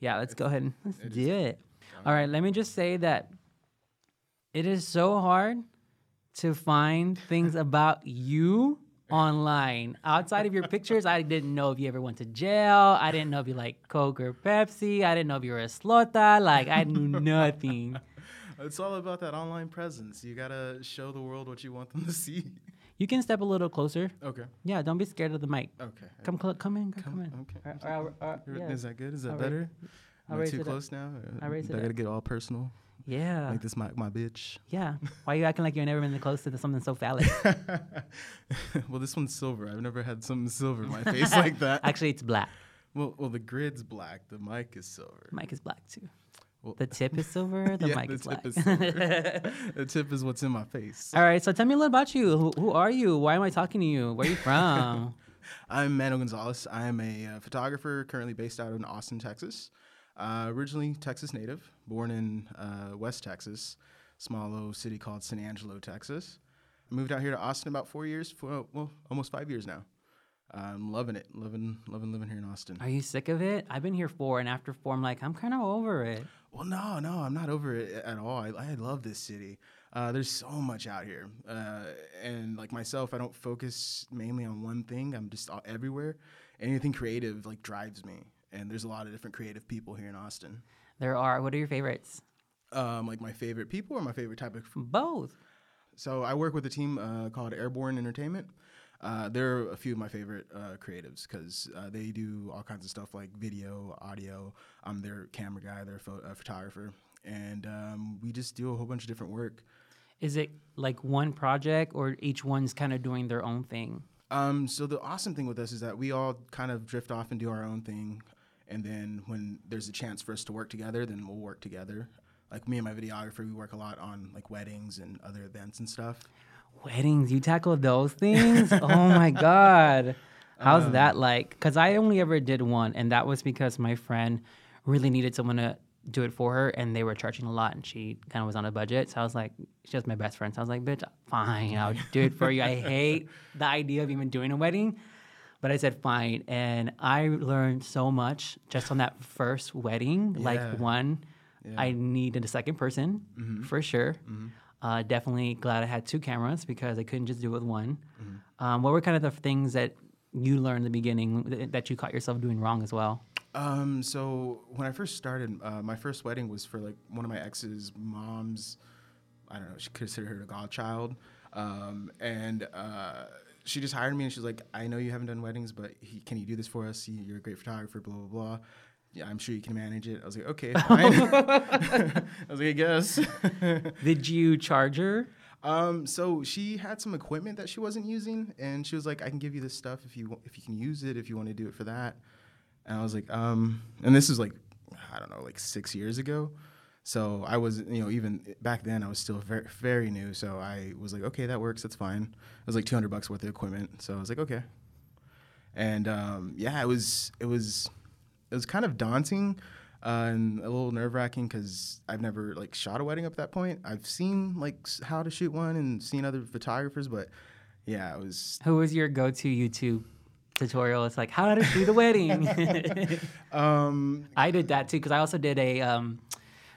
Yeah, let's go ahead and let's do it. All right, let me just say that it is so hard to find things about you online. Outside of your pictures, I didn't know if you ever went to jail. I didn't know if you like Coke or Pepsi. I didn't know if you were a slota. Like I knew nothing. It's all about that online presence. You gotta show the world what you want them to see. You can step a little closer. Okay. Yeah, don't be scared of the mic. Okay. Come, cl- come in, come, come in. Okay. Or- or- or- Is that good? Is that I'll better? I'll Am I too it up. close now? I'll raise it I gotta get all personal. Yeah. Like this, my my bitch. Yeah. Why are you acting like you've never been close to something so phallic? well, this one's silver. I've never had something silver in my face like that. Actually, it's black. Well, well, the grid's black. The mic is silver. Mic is black too. Well, The tip is silver. The yeah, mic the is black. tip is silver. the tip is what's in my face. All right. So tell me a little about you. Who, who are you? Why am I talking to you? Where are you from? I'm Manuel Gonzalez. I am a uh, photographer currently based out in Austin, Texas. Uh, originally Texas native, born in uh, West Texas, small little city called San Angelo, Texas. I moved out here to Austin about four years, for, well, almost five years now. I'm loving it, loving, loving living here in Austin. are you sick of it? I've been here four, and after four, I'm like, I'm kind of over it. Well, no, no, I'm not over it at all. I, I love this city. Uh, there's so much out here, uh, and like myself, I don't focus mainly on one thing. I'm just all, everywhere. Anything creative like drives me, and there's a lot of different creative people here in Austin. There are. What are your favorites? Um, like my favorite people or my favorite type of. Both. So I work with a team uh, called Airborne Entertainment. Uh, they're a few of my favorite uh, creatives because uh, they do all kinds of stuff like video, audio. I'm their camera guy, their pho- uh, photographer, and um, we just do a whole bunch of different work. Is it like one project, or each one's kind of doing their own thing? Um, so the awesome thing with us is that we all kind of drift off and do our own thing, and then when there's a chance for us to work together, then we'll work together. Like me and my videographer, we work a lot on like weddings and other events and stuff. Weddings, you tackle those things? oh my god. How's uh. that like? Cuz I only ever did one and that was because my friend really needed someone to do it for her and they were charging a lot and she kind of was on a budget. So I was like, she's just my best friend. So I was like, bitch, fine, I'll do it for you. I hate the idea of even doing a wedding. But I said fine. And I learned so much just on that first wedding. Yeah. Like one, I needed a second person mm-hmm. for sure. Mm-hmm. Uh, definitely glad I had two cameras because I couldn't just do it with one. Um, what were kind of the things that you learned in the beginning th- that you caught yourself doing wrong as well? Um, so when I first started, uh, my first wedding was for like one of my ex's mom's. I don't know. She considered her a godchild, um, and uh, she just hired me and she's like, "I know you haven't done weddings, but he, can you do this for us? You're a great photographer. Blah blah blah." Yeah, I'm sure you can manage it. I was like, "Okay, fine." I was like, "I guess." Did you charge her? Um, so she had some equipment that she wasn't using, and she was like, "I can give you this stuff if you if you can use it if you want to do it for that." And I was like, "Um," and this is like, I don't know, like six years ago. So I was, you know, even back then I was still very very new. So I was like, "Okay, that works. That's fine." It was like 200 bucks worth of equipment. So I was like, "Okay." And um, yeah, it was it was it was kind of daunting uh, and a little nerve wracking because I've never like shot a wedding up to that point. I've seen like s- how to shoot one and seen other photographers, but yeah, it was. Who was your go-to YouTube tutorial? It's like how to shoot a wedding. Um, I did that too because I also did a. Um,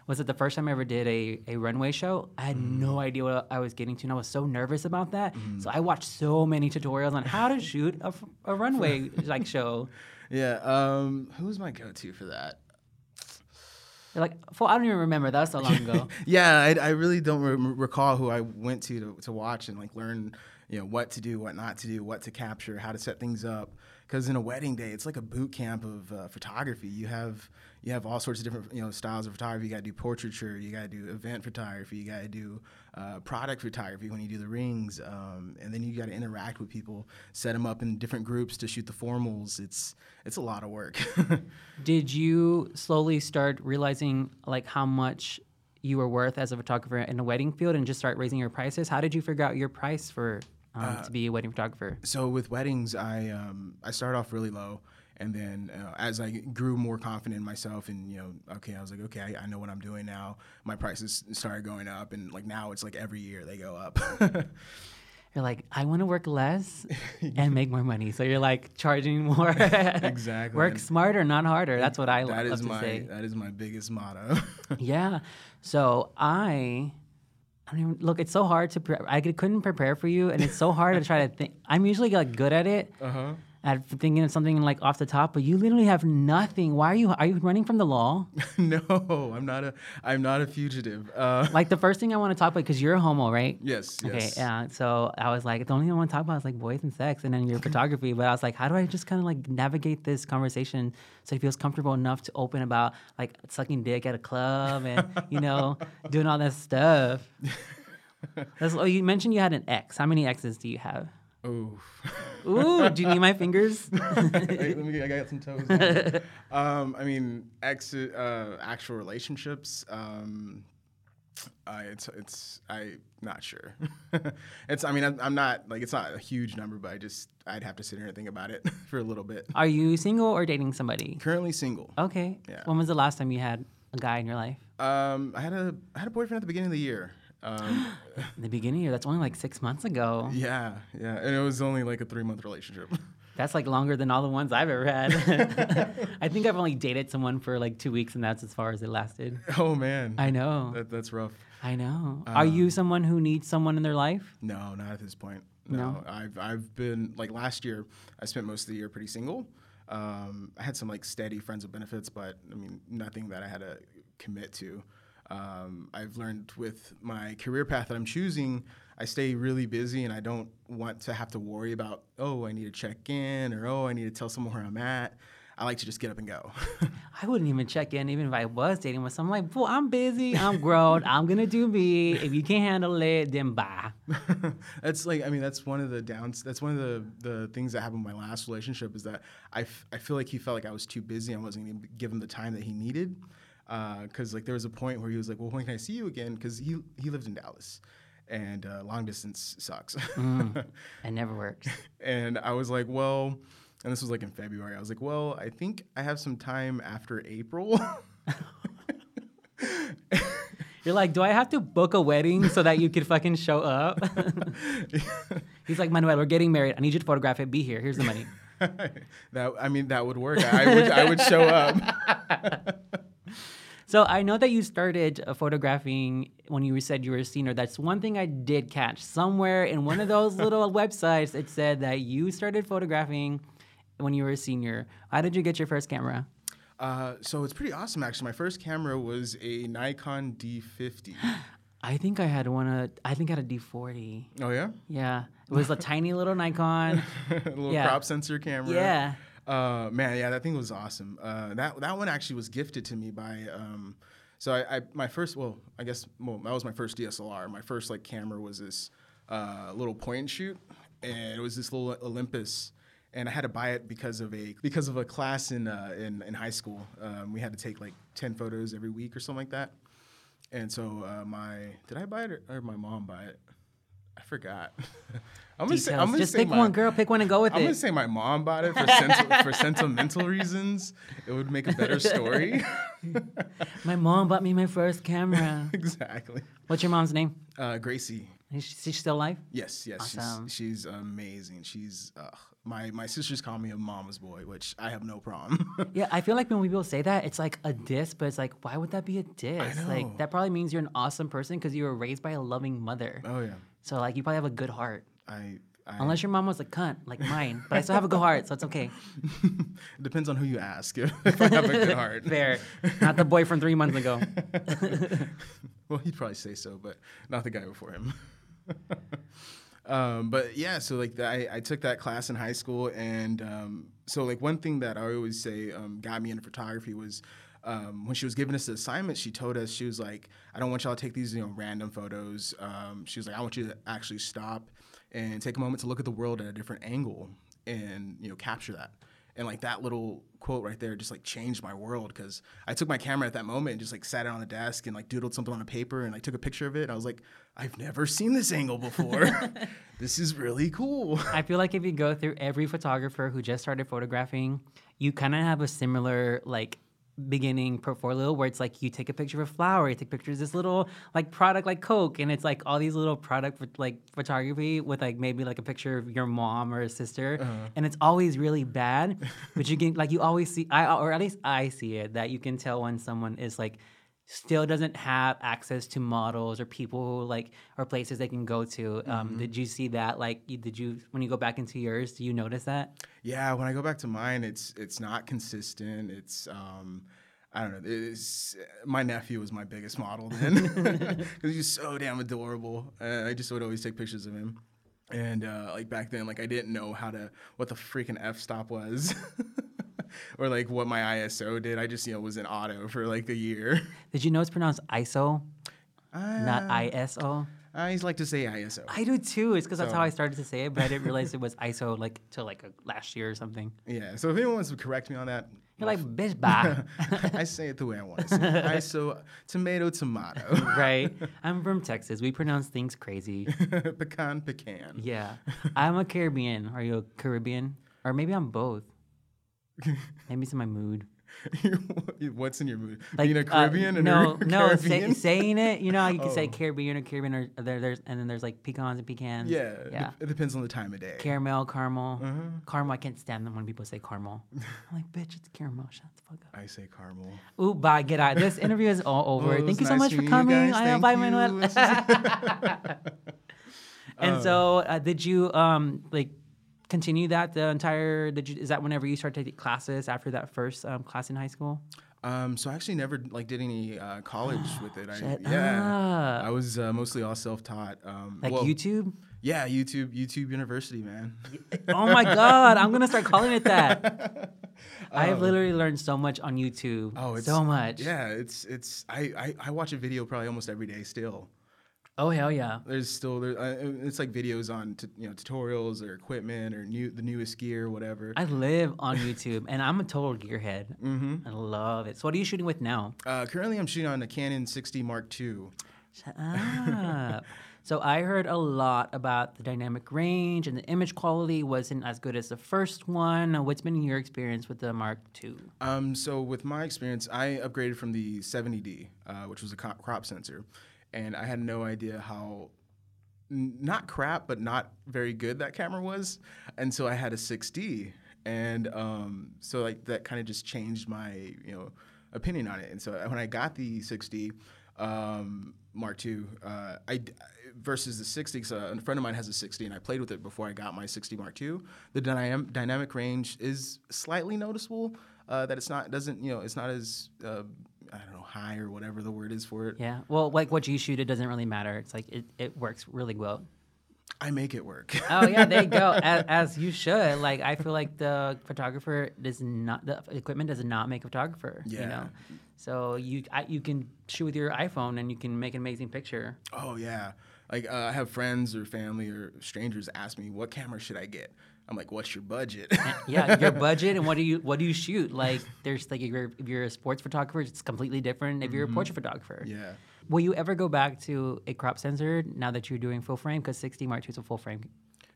was it the first time I ever did a, a runway show? I had no idea what I was getting to, and I was so nervous about that. So I watched so many tutorials on how to shoot a runway like show. yeah. Um, who was my go-to for that? They're like, "Fool, I don't even remember. That was so long ago. yeah, I, I really don't re- recall who I went to, to to watch and like learn, you know, what to do, what not to do, what to capture, how to set things up. Because in a wedding day, it's like a boot camp of uh, photography. You have you have all sorts of different you know styles of photography. You got to do portraiture, you got to do event photography, you got to do uh, product photography when you do the rings, um, and then you got to interact with people, set them up in different groups to shoot the formals. It's it's a lot of work. Did you slowly start realizing like how much you were worth as a photographer in the wedding field and just start raising your prices? How did you figure out your price for um, to be a wedding photographer? so with weddings, I um, I started off really low, and then uh, as I grew more confident in myself, and you know, okay, I was like, okay, I, I know what I'm doing now. My prices started going up, and like now it's like every year they go up. you're like, I want to work less and make more money. So you're like charging more. Exactly. Work And smarter, not harder. That's what I That love is to my say. that is my biggest motto. Yeah. So I, I don't look. It's so hard to. Pre- I could- couldn't prepare for you, and it's so hard to try to think. I'm usually like good at it, uh huh. At thinking of something like off the top, but you literally have nothing. Why are you? Are you running from the law? no, I'm not a I'm not a fugitive. Uh, Like the first thing I want to talk about because you're a homo, right? yes. Okay, Yes. yeah. So I was like, the only thing I want to talk about is like boys and sex, and then your photography. But I was like, how do I just kind of like navigate this conversation so he feels comfortable enough to open about like sucking dick at a club and you know doing all that stuff. That's, oh, you mentioned you had an ex. How many exes do you have? Oh. Ooh, do you need my fingers? Wait, let me. I got some toes. um, I mean, ex, uh, actual relationships. Um, I it's it's I not sure. it's I mean I'm, I'm not like it's not a huge number, but I just I'd have to sit here and think about it for a little bit. Are you single or dating somebody? Currently single. Okay. Yeah. When was the last time you had a guy in your life? Um, I had a I had a boyfriend at the beginning of the year. Um, In the beginning, of the year, that's only like six months ago. yeah, yeah, and it was only like a three month relationship. That's like longer than all the ones I've ever had. I think I've only dated someone for like two weeks, and that's as far as it lasted. oh man, I know. that, that's rough. I know. Are you someone who needs someone in their life? No, not at this point. No, No? I've I've been like last year. I spent most of the year pretty single. Um, I had some like steady friends with benefits, but I mean nothing that I had to commit to. Um, I've learned with my career path that I'm choosing, I stay really busy and I don't want to have to worry about oh I need to check in or oh I need to tell someone where I'm at. I like to just get up and go. I wouldn't even check in, even if I was dating with someone. Like, well, I'm busy. I'm grown. I'm gonna do me. If you can't handle it, then bye. that's like I mean that's one of the downs. That's one of the the things that happened in my last relationship is that I, f- I feel like he felt like I was too busy. I wasn't to give him the time that he needed. Because like there was a point where he was like, "Well, when can I see you again?" Because he he lived in Dallas, and uh, long distance sucks. It never works. and I was like, "Well," and this was like in February. I was like, "Well, I think I have some time after April." You're like, do I have to book a wedding so that you could fucking show up? He's like, Manuel, we're getting married. I need you to photograph it. Be here. Here's the money. that I mean that would work. I would I would show up. So I know that you started uh, photographing when you said you were a senior. That's one thing I did catch somewhere in one of those little websites. It said that you started photographing when you were a senior. How did you get your first camera? Uh, so it's pretty awesome actually. My first camera was a Nikon D50. I think I had one. Uh, I think I had a D40. Oh yeah, Yeah, it was a tiny little Nikon. a little Yeah. crop sensor camera. Yeah. Uh, man, yeah, that thing was awesome. Uh, that that one actually was gifted to me by. Um, so I, I my first well I guess well that was my first DSLR. My first like camera was this uh, little point and shoot, and it was this little Olympus. And I had to buy it because of a because of a class in uh, in, in high school. Um, we had to take like ten photos every week or something like that. And so uh, my did I buy it or, or my mom buy it? I forgot. I'm gonna Details. say I'm gonna Just say pick my- one, girl. Pick one and go with it. I'm gonna say my mom bought it for, senti- for sentimental reasons. It would make a better story. My mom bought me my first camera. exactly. What's your mom's name? Uh, Gracie. Is she, she's still alive? Yes, yes, Awesome. she's she's amazing. She's uh, my my sisters call me a mama's boy, which I have no problem. Yeah, I feel like when we people say that, it's like a diss, but it's like, why would that be a diss? Like that probably means you're an awesome person because you were raised by a loving mother. oh yeah, So like you probably have a good heart. I. I Unless your mom was a cunt, like mine. But I still have a good heart, so it's okay. it depends on who you ask if I have a good heart. Fair. Not the boy from three months ago. well, he'd probably say so, but not the guy before him. um, but yeah, so like the, I, I took that class in high school, and um, so like one thing that I always say um, got me into photography was um, when she was giving us the assignment, she told us she was like, "I don't want y'all to take these you know random photos." Um, she was like, "I want you to actually stop and take a moment to look at the world at a different angle and you know capture that." And like that little quote right there just like changed my world because I took my camera at that moment and just like sat it on the desk and like doodled something on a paper and like took a picture of it. And I was like, I've never seen this angle before. this is really cool. I feel like if you go through every photographer who just started photographing, you kind of have a similar like beginning portfolio where it's like you take a picture of a flower, you take pictures of this little like product like Coke, and it's like all these little product for, like photography with like maybe like a picture of your mom or a sister, uh-huh. and it's always really bad. but you can like you always see, I or at least I see it that you can tell when someone is like still doesn't have access to models or people like or places they can go to. Um, Did you see that? Like, you, did you when you go back into yours? Do you notice that? Yeah, when I go back to mine, it's it's not consistent. It's um, I don't know. It's, my nephew was my biggest model then because he's so damn adorable. Uh, I just would always take pictures of him. And uh, like back then, like I didn't know how to what the freaking f stop was, or like what my ISO did. I just you know was in auto for like a year. Did you know it's pronounced ISO, not Uh, ISO? I always like to say ISO. I do too. It's because that's how I started to say it, but I didn't realize it was ISO like till like a, last year or something. Yeah. So if anyone wants to correct me on that, You're like, bitch, bye. I say it the way I want to say it. ISO tomato tomato. right? I'm from Texas. We pronounce things crazy. pecan pecan. Yeah. I'm a Caribbean. Are you a Caribbean? Or maybe I'm both. Maybe it's in my mood. What's in your mood? Like Being a uh, Caribbean and no, no, say, saying it. You know, how you can say Oh. Caribbean or Caribbean, or there, there's and then there's like pecans and pecans. yeah, it yeah. It depends on the time of day. Caramel, caramel, Uh-huh. caramel. I can't stand them when people say caramel. I'm like, bitch, it's caramel. Shut the fuck up. I say caramel. Ooh, bye. Get out. This interview is all over. Well, Thank you so nice much for coming. guys. I am bye. Manuel. And so, uh, did you um like continue that the entire? Did you? Is that whenever you started taking classes after that first um, class in high school? Um, so I actually never like did any uh, college with it. I, Shut yeah, up. I was uh, mostly all self-taught. Um, Like well, YouTube? Yeah, YouTube, YouTube University, man. Oh my god, I'm gonna start calling it that. I've Um, literally learned so much on YouTube. Oh, it's so much. Yeah, it's it's I, I I watch a video probably almost every day still. Oh hell yeah. There's still there. Uh, it's like videos on t- you know tutorials or equipment or new the newest gear, whatever. I live on YouTube and I'm a total gearhead. hmm I love it. So what are you shooting with now? Uh, currently, I'm shooting on a Canon 6D Mark II. Shut up. so I heard a lot about the dynamic range and the image quality wasn't as good as the first one. What's been your experience with the Mark II? Um, so with my experience, I upgraded from the 70D, uh, which was a crop sensor, and I had no idea how n- not crap, but not very good that camera was until I had a 6D, and um, so like that kind of just changed my you know opinion on it. And so when I got the 6D um, Mark II, uh, I versus the 6D, because a friend of mine has a 6D, and I played with it before I got my 6D Mark II. The dynam- dynamic range is slightly noticeable. Uh, that it's not doesn't you know it's not as uh, I don't know high or whatever the word is for it. Yeah. Well, like what you shoot, it doesn't really matter. It's like it, it works really well. I make it work. Oh yeah, there you go. As, as you should. Like I feel like the photographer does not the equipment does not make a photographer. Yeah. You know. So you I, you can shoot with your iPhone and you can make an amazing picture. Oh yeah, like uh, I have friends or family or strangers ask me what camera should I get. I'm like, what's your budget? Yeah, your budget and what do you what do you shoot? Like there's like if you're if you're a sports photographer, it's completely different. If you're a portrait photographer, yeah. will you ever go back to a crop sensor now that you're doing full frame? Because 6D Mark II is a full frame.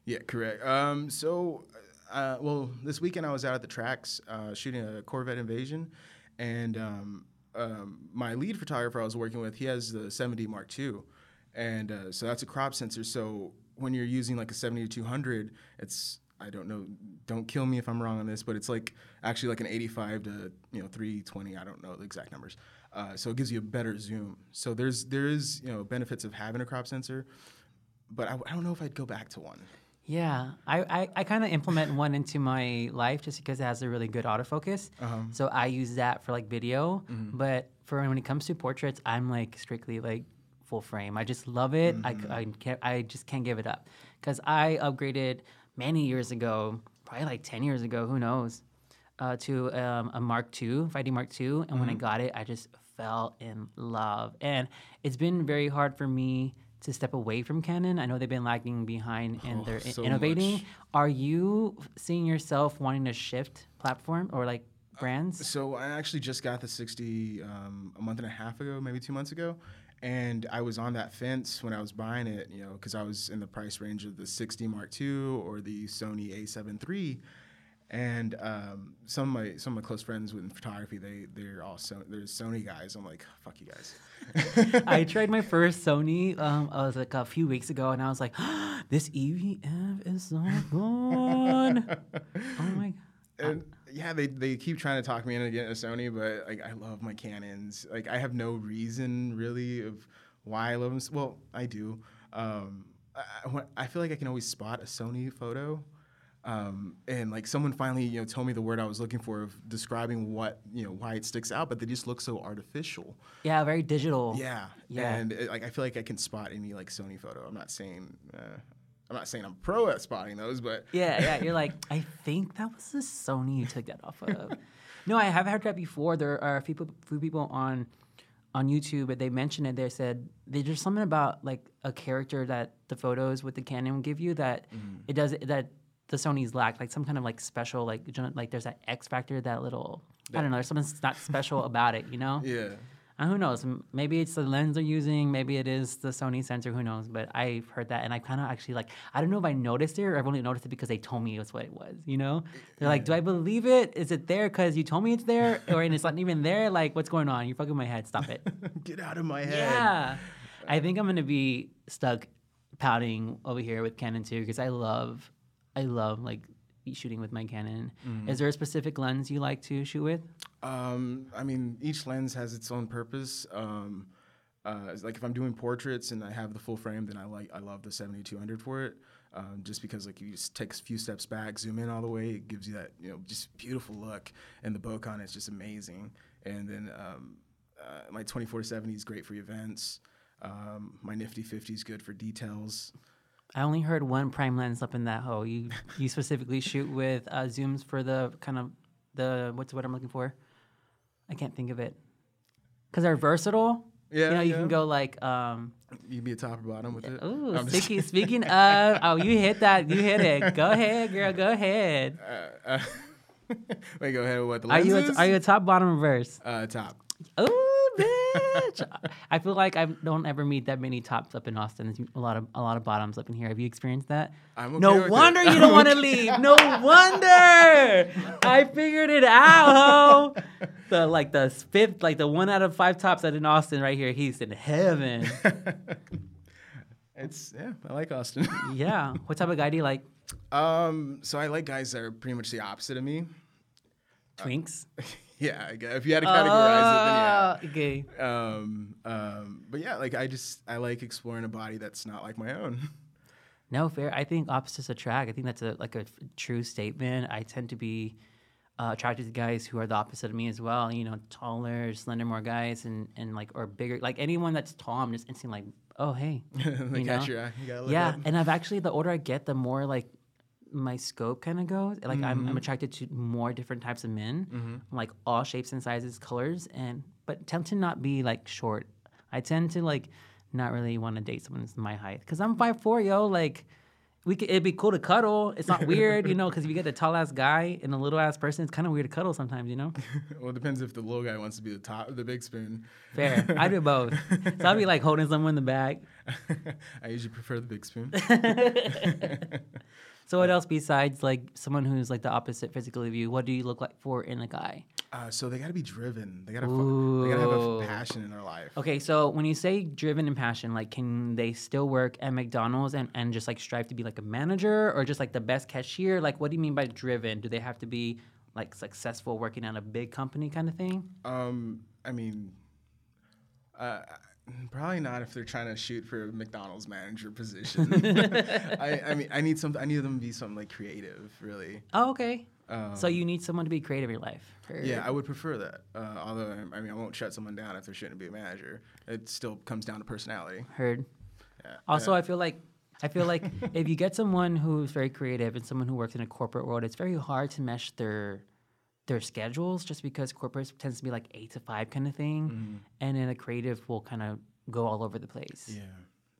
Yeah, correct. Um, so, uh, well, this weekend I was out at the tracks uh, shooting a Corvette Invasion, and um, um, my lead photographer I was working with, he has the 7D Mark II, and uh, so that's a crop sensor. So when you're using like a 70 to 200, it's I don't know, don't kill me if I'm wrong on this, but it's like actually like an 85 to you know 320. I don't know the exact numbers. Uh, so it gives you a better zoom. So there's there is you know benefits of having a crop sensor, but I, I don't know if I'd go back to one. Yeah, I, I, I kind of implement one into my life just because it has a really good autofocus. Uh-huh. So I use that for like video. Mm-hmm. But for when it comes to portraits, I'm like strictly like full frame. I just love it. I, Mm-hmm. I can't I just can't give it up because I upgraded many years ago, probably like ten years ago, who knows, uh, to um, a Mark II, 5D Mark II, and Mm-hmm. when I got it, I just fell in love. And it's been very hard for me to step away from Canon. I know they've been lagging behind in Oh, their in- so innovating. much. Are you seeing yourself wanting to shift platform or like brands? So I actually just got the 6D um, a month and a half ago, maybe two months ago, and I was on that fence when I was buying it, you know, because I was in the price range of the 6D Mark II or the Sony A7 III, And um, some of my some of my close friends with photography, they they're all so they're Sony guys. I'm like, fuck you guys. I tried my first Sony. Um, I was like a few weeks ago, and I was like, "This EVF is so good." oh my! and yeah, they, they keep trying to talk me into getting a Sony, but like I love my Canons. Like I have no reason really of why I love them. Well, I do. Um, I, I feel like I can always spot a Sony photo. Um, and like someone finally, you know, told me the word I was looking for of describing what, you know, why it sticks out, but they just look so artificial. Yeah, very digital. Yeah, Yeah. And it, like I feel like I can spot any like Sony photo. I'm not saying, uh, I'm not saying I'm pro at spotting those, but Yeah, yeah. You're like, I think that was the Sony you took that off of. no, I have heard that before. There are a few, few people on on YouTube, but they mentioned it. They said there's something about like a character that the photos with the Canon give you that mm. it does that the Sony's lack, like some kind of like special, like like there's that X factor, that little. I don't know. There's something that's not special about it, you know. yeah. And who knows? Maybe it's the lens they're using. Maybe it is the Sony sensor. Who knows? But I've heard that, and I kind of actually like. I don't know if I noticed it or I've only noticed it because they told me it's what it was. You know? They're like, "Do I believe it? Is it there because you told me it's there, or and it's not even there? Like, what's going on? You're fucking my head. Stop it." Get out of my head. yeah. I think I'm gonna be stuck pouting over here with Canon too because I love, I love like shooting with my Canon. Is there a specific lens you like to shoot with? Um, I mean, each lens has its own purpose. Um, uh, like if I'm doing portraits and I have the full frame, then I like I love the 7200 for it. Um, just because like you just take a few steps back, zoom in all the way, it gives you that you know just beautiful look, and the bokeh is just amazing. And then um, uh, my 2470 is great for events. Um, my Nifty 50 is good for details. I only heard one prime lens up in that hole. You you specifically shoot with uh, zooms for the kind of the what's what I'm looking for. I can't think of it because they're versatile. Yeah, you know you yeah. can go like um. You can be a top or bottom with it. Ooh, speaking speaking of oh you hit that you hit it. Go ahead, girl. Go ahead. Uh, uh, wait, go ahead. What the Are you a, lenses? are you a top bottom reverse? uh, top? Ooh, I feel like I don't ever meet that many tops up in Austin. There's a lot of a lot of bottoms up in here. Have you experienced that? I'm okay no with it. wonder you don't want to leave. No wonder. I figured it out, ho. The like the fifth, like the one out of five tops that in Austin right here. He's in heaven. It's yeah, I like Austin. yeah. What type of guy do you like? um, so I like guys that are pretty much the opposite of me. Twinks. Yeah, I guess if you had to categorize Uh, it, then yeah. Um, um, but yeah, like I just I like exploring a body that's not like my own. No, fair. I think opposites attract. I think that's a like a f- true statement. I tend to be uh, attracted to guys who are the opposite of me as well. You know, taller, slender, more guys, and and like or bigger. Like anyone that's tall, I'm just instantly like, oh hey, they You catch know? your eye. You gotta look yeah. up. And I've actually the older I get, the more like my scope kind of goes. Like I'm, Mm-hmm. I'm attracted to more different types of men, like all shapes and sizes, colors, and but tend to not be like short. I tend to like not really want to date someone that's my height because I'm five four, yo. Like we could, it'd be cool to cuddle. It's not weird, you know, because if you get the tall ass guy and a little ass person, it's kind of weird to cuddle sometimes, you know. well, it depends if the little guy wants to be the top, the big spoon. Fair. I do both. So I'll be like holding someone in the back. I usually prefer the big spoon. So what else besides like someone who's like the opposite physically of you? What do you look like for in a guy? Uh, so they gotta be driven. They gotta. They gotta have a passion in their life. Okay, so when you say driven and passion, like can they still work at McDonald's and, and just like strive to be like a manager or just like the best cashier? Like what do you mean by driven? Do they have to be like successful working at a big company kind of thing? Um, I mean, uh, probably not if they're trying to shoot for a McDonald's manager position. I, I mean, I need some. I need them to be something like creative, really. Oh, okay. Um, so you need someone to be creative in your life. Yeah, I would prefer that. Uh, although, I mean, I won't shut someone down if they shouldn't be a manager. It still comes down to personality. Heard. Yeah. Also, Uh, I feel like I feel like if you get someone who's very creative and someone who works in a corporate world, it's very hard to mesh their their schedules just because corporate tends to be like eight to five kind of thing, and then a creative will kind of go all over the place. yeah.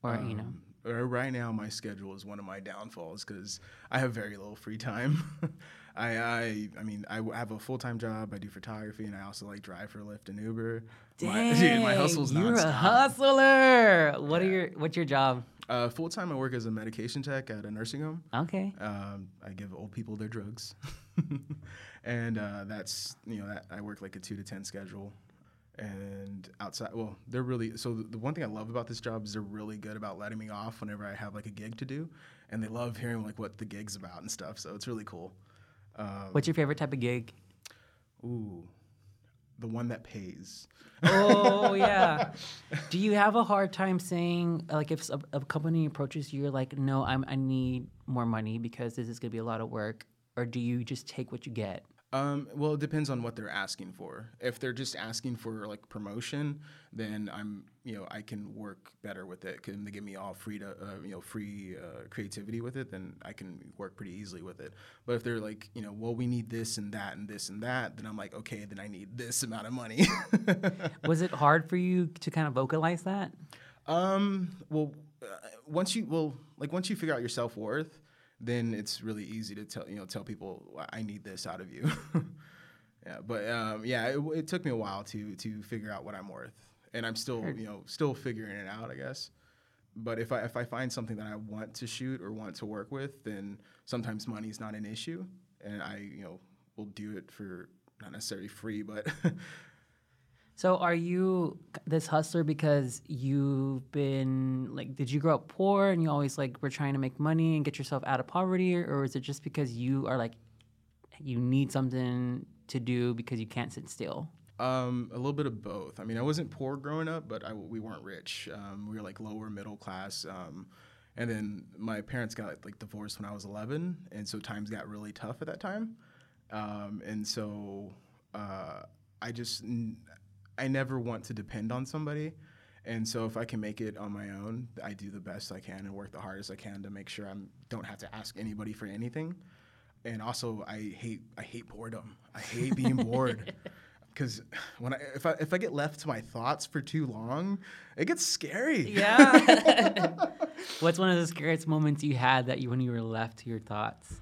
Or you know, Um, uh, right now, my schedule is one of my downfalls because I have very little free time. I, I, I mean, I have a full time job. I do photography, and I also like drive for Lyft and Uber. My, dude, my hustle's you're a hustler. What are your what's your job? Uh, full time, I work as a medication tech at a nursing home. Okay. Um, I give old people their drugs. and uh, that's you know that I work like a two to ten schedule. And outside, well, they're really so. The, one thing I love about this job is they're really good about letting me off whenever I have like a gig to do, and they love hearing like what the gig's about and stuff. So it's really cool. Um, What's your favorite type of gig? ooh, the one that pays. Oh yeah. Do you have a hard time saying like if a, a company approaches you, you're like, no, I'm I need more money because this is gonna be a lot of work, or do you just take what you get? Um, well, it depends on what they're asking for. If they're just asking for like promotion, then I'm, you know, I can work better with it. Can they give me all free to, uh, you know, free uh, creativity with it? Then I can work pretty easily with it. But if they're like, you know, well, we need this and that and this and that, then I'm like, okay, then I need this amount of money. Was it hard for you to kind of vocalize that? Um, well, uh, once you well, like once you figure out your self worth, then it's really easy to tell you know tell people I need this out of you. yeah, but um, yeah, it, it took me a while to to figure out what I'm worth, and I'm still you know still figuring it out, I guess. But if I if I find something that I want to shoot or want to work with, then sometimes money's not an issue, and I you know will do it for not necessarily free, but So are you this hustler because you've been like did you grow up poor and you always like were trying to make money and get yourself out of poverty or, or is it just because you are like you need something to do because you can't sit still? Um, a little bit of both. I mean, I wasn't poor growing up, but I, we weren't rich. Um, we were like lower middle class. Um, and then my parents got like divorced when I was 11, and so times got really tough at that time. Um, and so uh, I just I never want to depend on somebody. And so if I can make it on my own, I do the best I can and work the hardest I can to make sure I don't have to ask anybody for anything. And also, I hate I hate boredom. I hate being bored because when I if I if I get left to my thoughts for too long, it gets scary. Yeah. What's one of the scariest moments you had that you when you were left to your thoughts?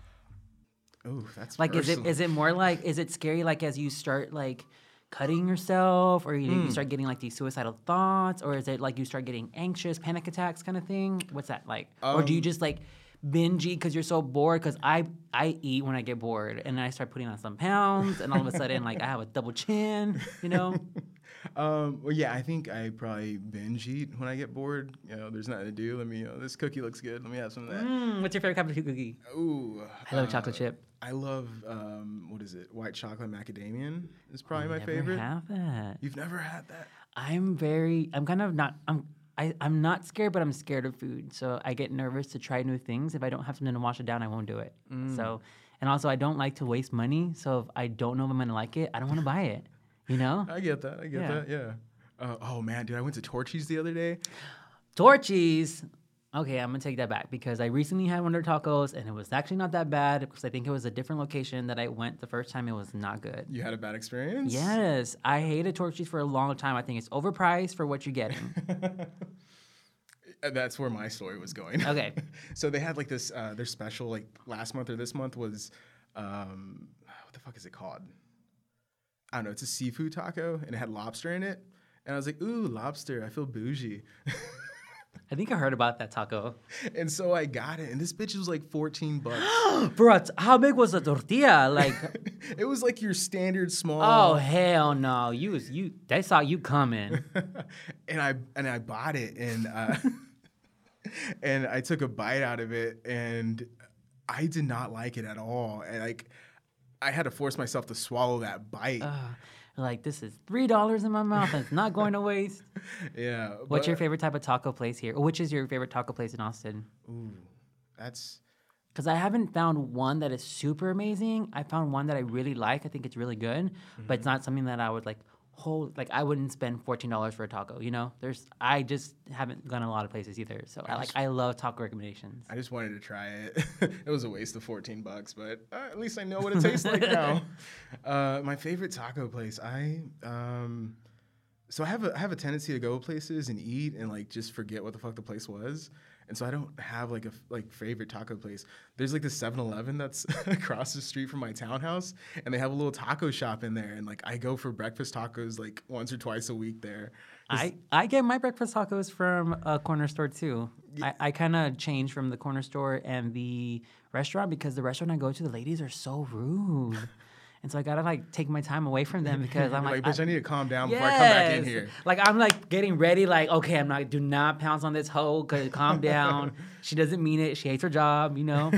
Oh, that's Like is it personal. is it more like is it scary like as you start like cutting yourself or you, Hmm. you start getting like these suicidal thoughts or is it like you start getting anxious panic attacks kind of thing? What's that like? Or do you Um, just like binge eat because you're so bored? Because i i eat when i get bored and then i start putting on some pounds and all of a sudden like i have a double chin you know Um, well, yeah, I think I probably binge eat when I get bored. You know, there's nothing to do. Let me, you know, this cookie looks good. Let me have some of that. mm, what's your favorite type of cookie Ooh, i love uh, chocolate chip I love um, what is it? White chocolate macadamian is probably my Never favorite. have that You've never had that? I'm very I'm kind of not I'm I, I'm not scared, but I'm scared of food. So I get nervous to try new things. If I don't have something to wash it down, I won't do it. So and also I don't like to waste money. So if I don't know if I'm gonna like it, I don't want to buy it. You know? I get that. I get Yeah. that. Yeah. Uh, oh man, dude, I went to Torchy's the other day. Torchy's. Okay, I'm gonna take that back because I recently had one of their tacos and it was actually not that bad because I think it was a different location that I went the first time. It was not good. You had a bad experience? Yes, I hated Torchy's for a long time. I think it's overpriced for what you're getting. Uh, That's where my story was going. Okay. so they had like this, uh, their special like last month or this month was, um, what the fuck is it called? I don't know. It's a seafood taco and it had lobster in it. And I was like, ooh, lobster. I feel bougie. I think I heard about that taco. and so I got it. And this bitch was like 14 bucks. Bro, how big was the tortilla? Like, it was like your standard small. oh hell no! You was you. They saw you coming. and I and I bought it and uh, and I took a bite out of it and I did not like it at all. And like I had to force myself to swallow that bite. Uh, like this is three dollars in my mouth and it's not going to waste. yeah. What's your favorite type of taco place here? Which is your favorite taco place in Austin? Ooh, that's Because I haven't found one that is super amazing. I found one that I really like. I think it's really good, but it's not something that I would like hold. Like I wouldn't spend fourteen dollars for a taco. You know, there's I just haven't gone a lot of places either. So I, like I love taco recommendations. I just wanted to try it. it was a waste of 14 bucks, but uh, at least I know what it tastes like now. Uh, my favorite taco place, I um, so I have a I have a tendency to go places and eat and like just forget what the fuck the place was. And so I don't have like a like favorite taco place. There's like this 7-Eleven that's across the street from my townhouse, and they have a little taco shop in there. And like I go for breakfast tacos like once or twice a week there. I, I get my breakfast tacos from a corner store too. I, I kind of change from the corner store and the restaurant because the restaurant I go to, the ladies are so rude. And so I gotta like take my time away from them because I'm like, like, bitch, I, I, need to calm down before I come back in here. Like I'm like getting ready, like, okay, I'm not do not pounce on this hoe, cause calm down. she doesn't mean it. She hates her job, you know.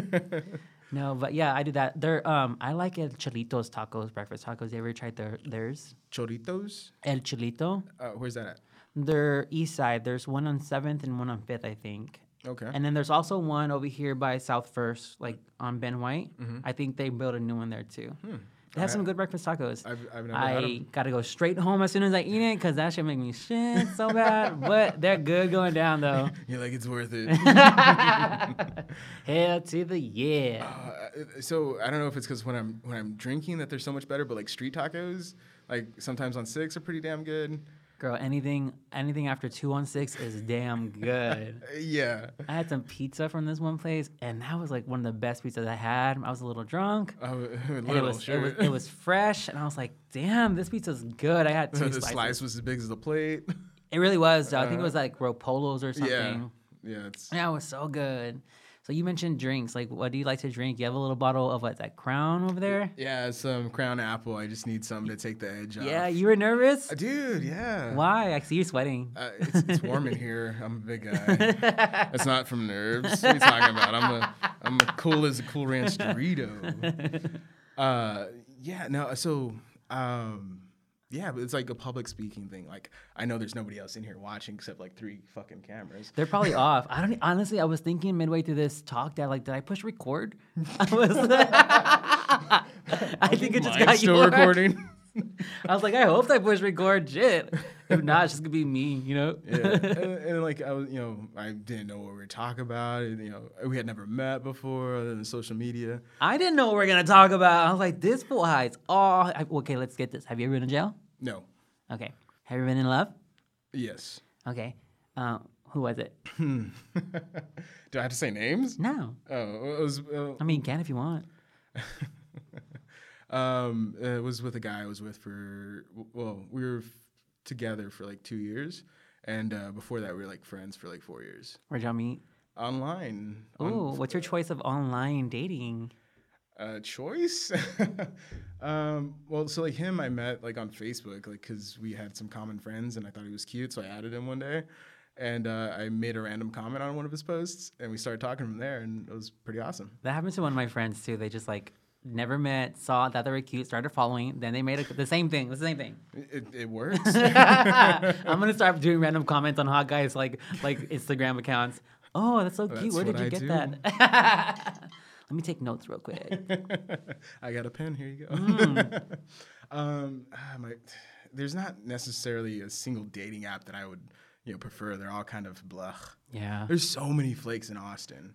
no, but yeah, I do that. They're um I like El Chilitos tacos, breakfast tacos. You ever tried their theirs? Choritos? El Chilito. Uh, where's that at? They're east side. There's one on seventh and one on fifth, I think. Okay. And then there's also one over here by South First, like on Ben White. I think they built a new one there too. They have I- some good breakfast tacos. I've, I've never had I gotta go straight home as soon as I eat it because that should make me shit so bad. but they're good going down though. You're like, it's worth it. Hell to the yeah. Uh, so I don't know if it's because when I'm when I'm drinking that they're so much better, but like street tacos, like sometimes on six are pretty damn good. Girl, anything anything after two on six is damn good. Yeah. I had some pizza from this one place, and that was like one of the best pizzas I had. I was a little drunk. Oh, a little, it was, sure. it was it was fresh, and I was like, "Damn, this pizza's good." I had two the slices. slice was as big as the plate. It really was. though. I think it Uh, was like Roppolo's or something. yeah. Yeah. It's Yeah, it was so good. So you mentioned drinks. Like, what do you like to drink? You have a little bottle of what that Crown over there? yeah. Some Crown Apple. I just need something to take the edge off. Yeah, you were nervous. Dude. Yeah. Why? I see you sweating. Uh, it's, it's warm in here. I'm a big guy. It's not from nerves. What are you talking about? I'm a I'm a cool as a Cool Ranch Dorito. Uh, yeah. No. So, um, yeah, but it's like a public speaking thing. Like I know there's nobody else in here watching except like three fucking cameras. They're probably off. I don't honestly. I was thinking midway through this talk that like, did I push record? I was. I think it just Mine's got still yours. recording. I was like, I hope that push record. Shit. If not, it's just gonna be me. You know. yeah, and, and like I was, you know, I didn't know what we were talking about. and, You know, we had never met before other than social media. I didn't know what we are gonna talk about. I was like, this fool hides. Oh, I, okay. Let's get this. Have you ever been in jail? No. Okay. Have you ever been in love? Yes. Okay. Uh, who was it? Do I have to say names? No. Oh, it was. Uh, I mean, you can if you want. Um, it was with a guy I was with for well, we were f- together for like two years, and uh, before that we were like friends for like four years. Where'd y'all meet? Online. on Ooh, what's your choice of online dating? uh, choice? um, well, so like him, I met like on Facebook, like because we had some common friends, and I thought he was cute, so I added him one day. And uh, I made a random comment on one of his posts, and we started talking from there, and it was pretty awesome. That happened to one of my friends too. They just like never met, saw that they were cute, started following. Then they made a, the same thing. The same thing. It, it, it works. I'm gonna start doing random comments on hot guys like like Instagram accounts. Oh, that's so cute. That's Where did you I get do. that? Let me take notes real quick. I got a pen. Here you go. Mm. um, ah, my, there's not necessarily a single dating app that I would, you know, prefer. They're all kind of blah. Yeah, There's so many flakes in Austin.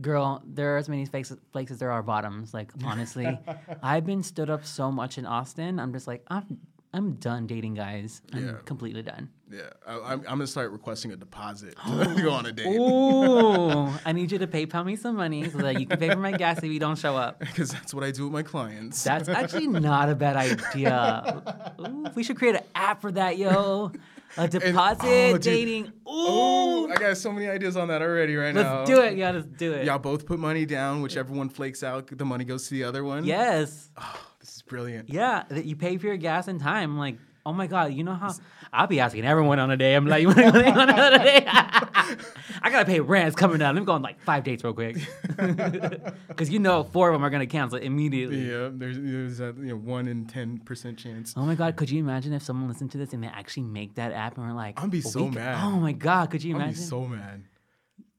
Girl, there are as many flakes, flakes as there are bottoms. Like honestly, I've been stood up so much in Austin. I'm just like I'm I'm done dating guys. I'm Yeah. completely done. Yeah, I, I'm, I'm gonna start requesting a deposit to go on a date Ooh, I need you to PayPal me some money so that you can pay for my gas if you don't show up. because that's what I do with my clients. That's actually not a bad idea. Ooh, we should create an app for that, yo. A deposit oh, dating. Oh, Ooh, oh, I got so many ideas on that already right now. let's do it. Yeah, let's do it. Y'all both put money down. Whichever one flakes out, the money goes to the other one. Yes. Oh, this is brilliant. Yeah, that you pay for your gas and time. Like, oh my god, you know how I'll be asking everyone on a day. I'm like, you want to go on another day? I gotta pay rent. It's coming down. Let me go on like five dates real quick, because you know four of them are gonna cancel immediately. Yeah, there's there's that you know one in ten percent chance. Oh my god, could you imagine if someone listened to this and they actually make that app and we're like, I'd be so mad. Oh my god, could you imagine? I'd imagine? be so mad.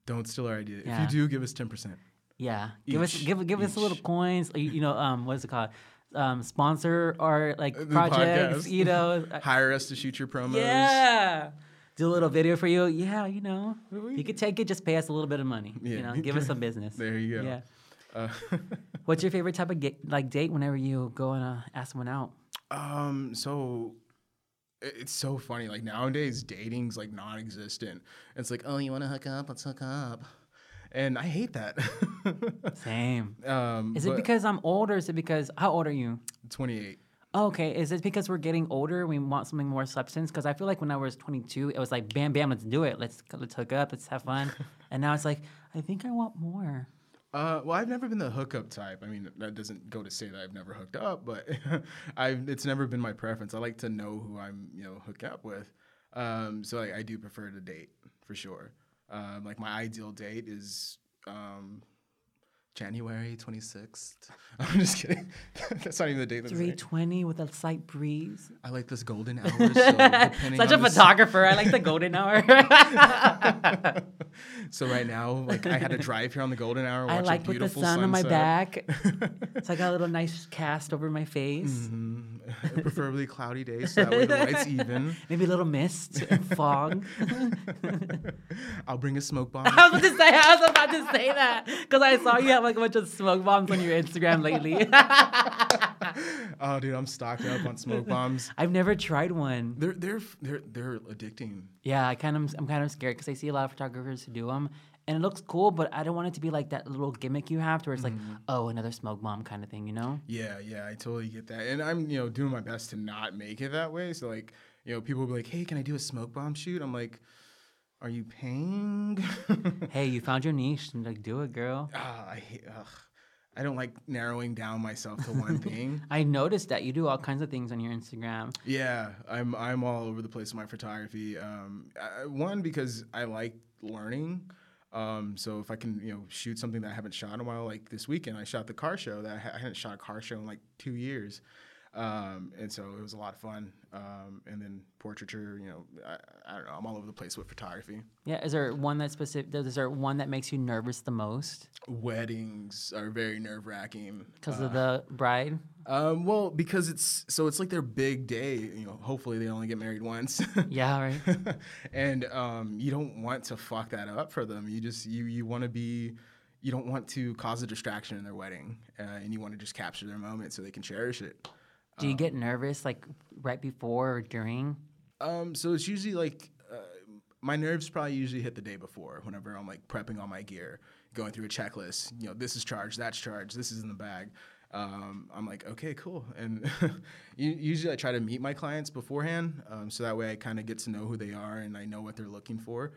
Don't steal our idea. Yeah. If you do, give us ten percent. yeah, give us Each- give give us a little coins. You you know, um, what is it called? Um, sponsor our like The projects. podcast. You know, Hire us to shoot your promos. yeah. Do a little video for you. Yeah, you know, you could take it. Just pay us a little bit of money. You Yeah. know, give us some business. There you go. Yeah. Uh, What's your favorite type of ga- like date? Whenever you go and uh, ask someone out. um. So, it's so funny. Like nowadays, dating's like non-existent. It's like, oh, you want to hook up? Let's hook up. And I hate that. Same. um, Is it because I'm older? Is it because how old are you? 28? Oh, okay. Is it because we're getting older? We want something more substance? Because I feel like when I was 22, it was like bam, bam, let's do it. Let's let's hook up. Let's have fun. and now it's like I think I want more. Uh, well, I've never been the hookup type. I mean, that doesn't go to say that I've never hooked up, but I've it's never been my preference. I like to know who I'm, you know, hooked up with. Um, so like, I do prefer to date for sure. Um, like my ideal date is um, January 26th. I'm just kidding. that's not even the date. That's right. 320 with a slight breeze. I like this golden hour. So Such a photographer. I like the golden hour. So right now, like I had to drive here on the golden hour. Watch I like a with the beautiful sun on my back. so I got a little nice cast over my face. Mhm. Preferably cloudy days, so that way the light's even. Maybe a little mist and fog. I'll bring a smoke bomb. I was about to say, I was about to say that because I saw you have like a bunch of smoke bombs on your Instagram lately. oh, dude, I'm stocked up on smoke bombs. I've never tried one. They're they're they're they're addicting. Yeah, I kind of, I'm kind of scared because I see a lot of photographers who do them, and it looks cool, but I don't want it to be like that little gimmick you have, to where it's like, mm-hmm. oh, another smoke bomb kind of thing, you know? Yeah, yeah, I totally get that, and I'm you know doing my best to not make it that way. So like, you know, people will be like, "Hey, can I do a smoke bomb shoot?" I'm like, "Are you paying?" Hey, you found your niche, and like, do it, girl. Ah, I hate. Ugh. I don't like narrowing down myself to one thing. I noticed that you do all kinds of things on your Instagram. Yeah, I'm I'm all over the place with my photography. Um, I, one because I like learning. Um, so if I can, you know, shoot something that I haven't shot in a while, like this weekend, I shot the car show that I, ha- I hadn't shot a car show in like two years, um, and so it was a lot of fun. Um, and then portraiture, you know, I, I don't know, I'm all over the place with photography. Yeah, is there one that specific? Is there one that makes you nervous the most Weddings are very nerve wracking because of the bride? Um, well, because it's so it's like their big day. You know, hopefully they only get married once. Yeah, right. and um, you don't want to fuck that up for them. You just you you want to be, you don't want to cause a distraction in their wedding, uh, and you want to just capture their moment so they can cherish it. Do you get nervous like right before or during? Um, so it's usually like uh, my nerves probably usually hit the day before whenever I'm like prepping all my gear, going through a checklist. You know, this is charged, that's charged, this is in the bag. Um, I'm like, okay, cool. And usually I try to meet my clients beforehand, um, so that way I kind of get to know who they are and I know what they're looking for.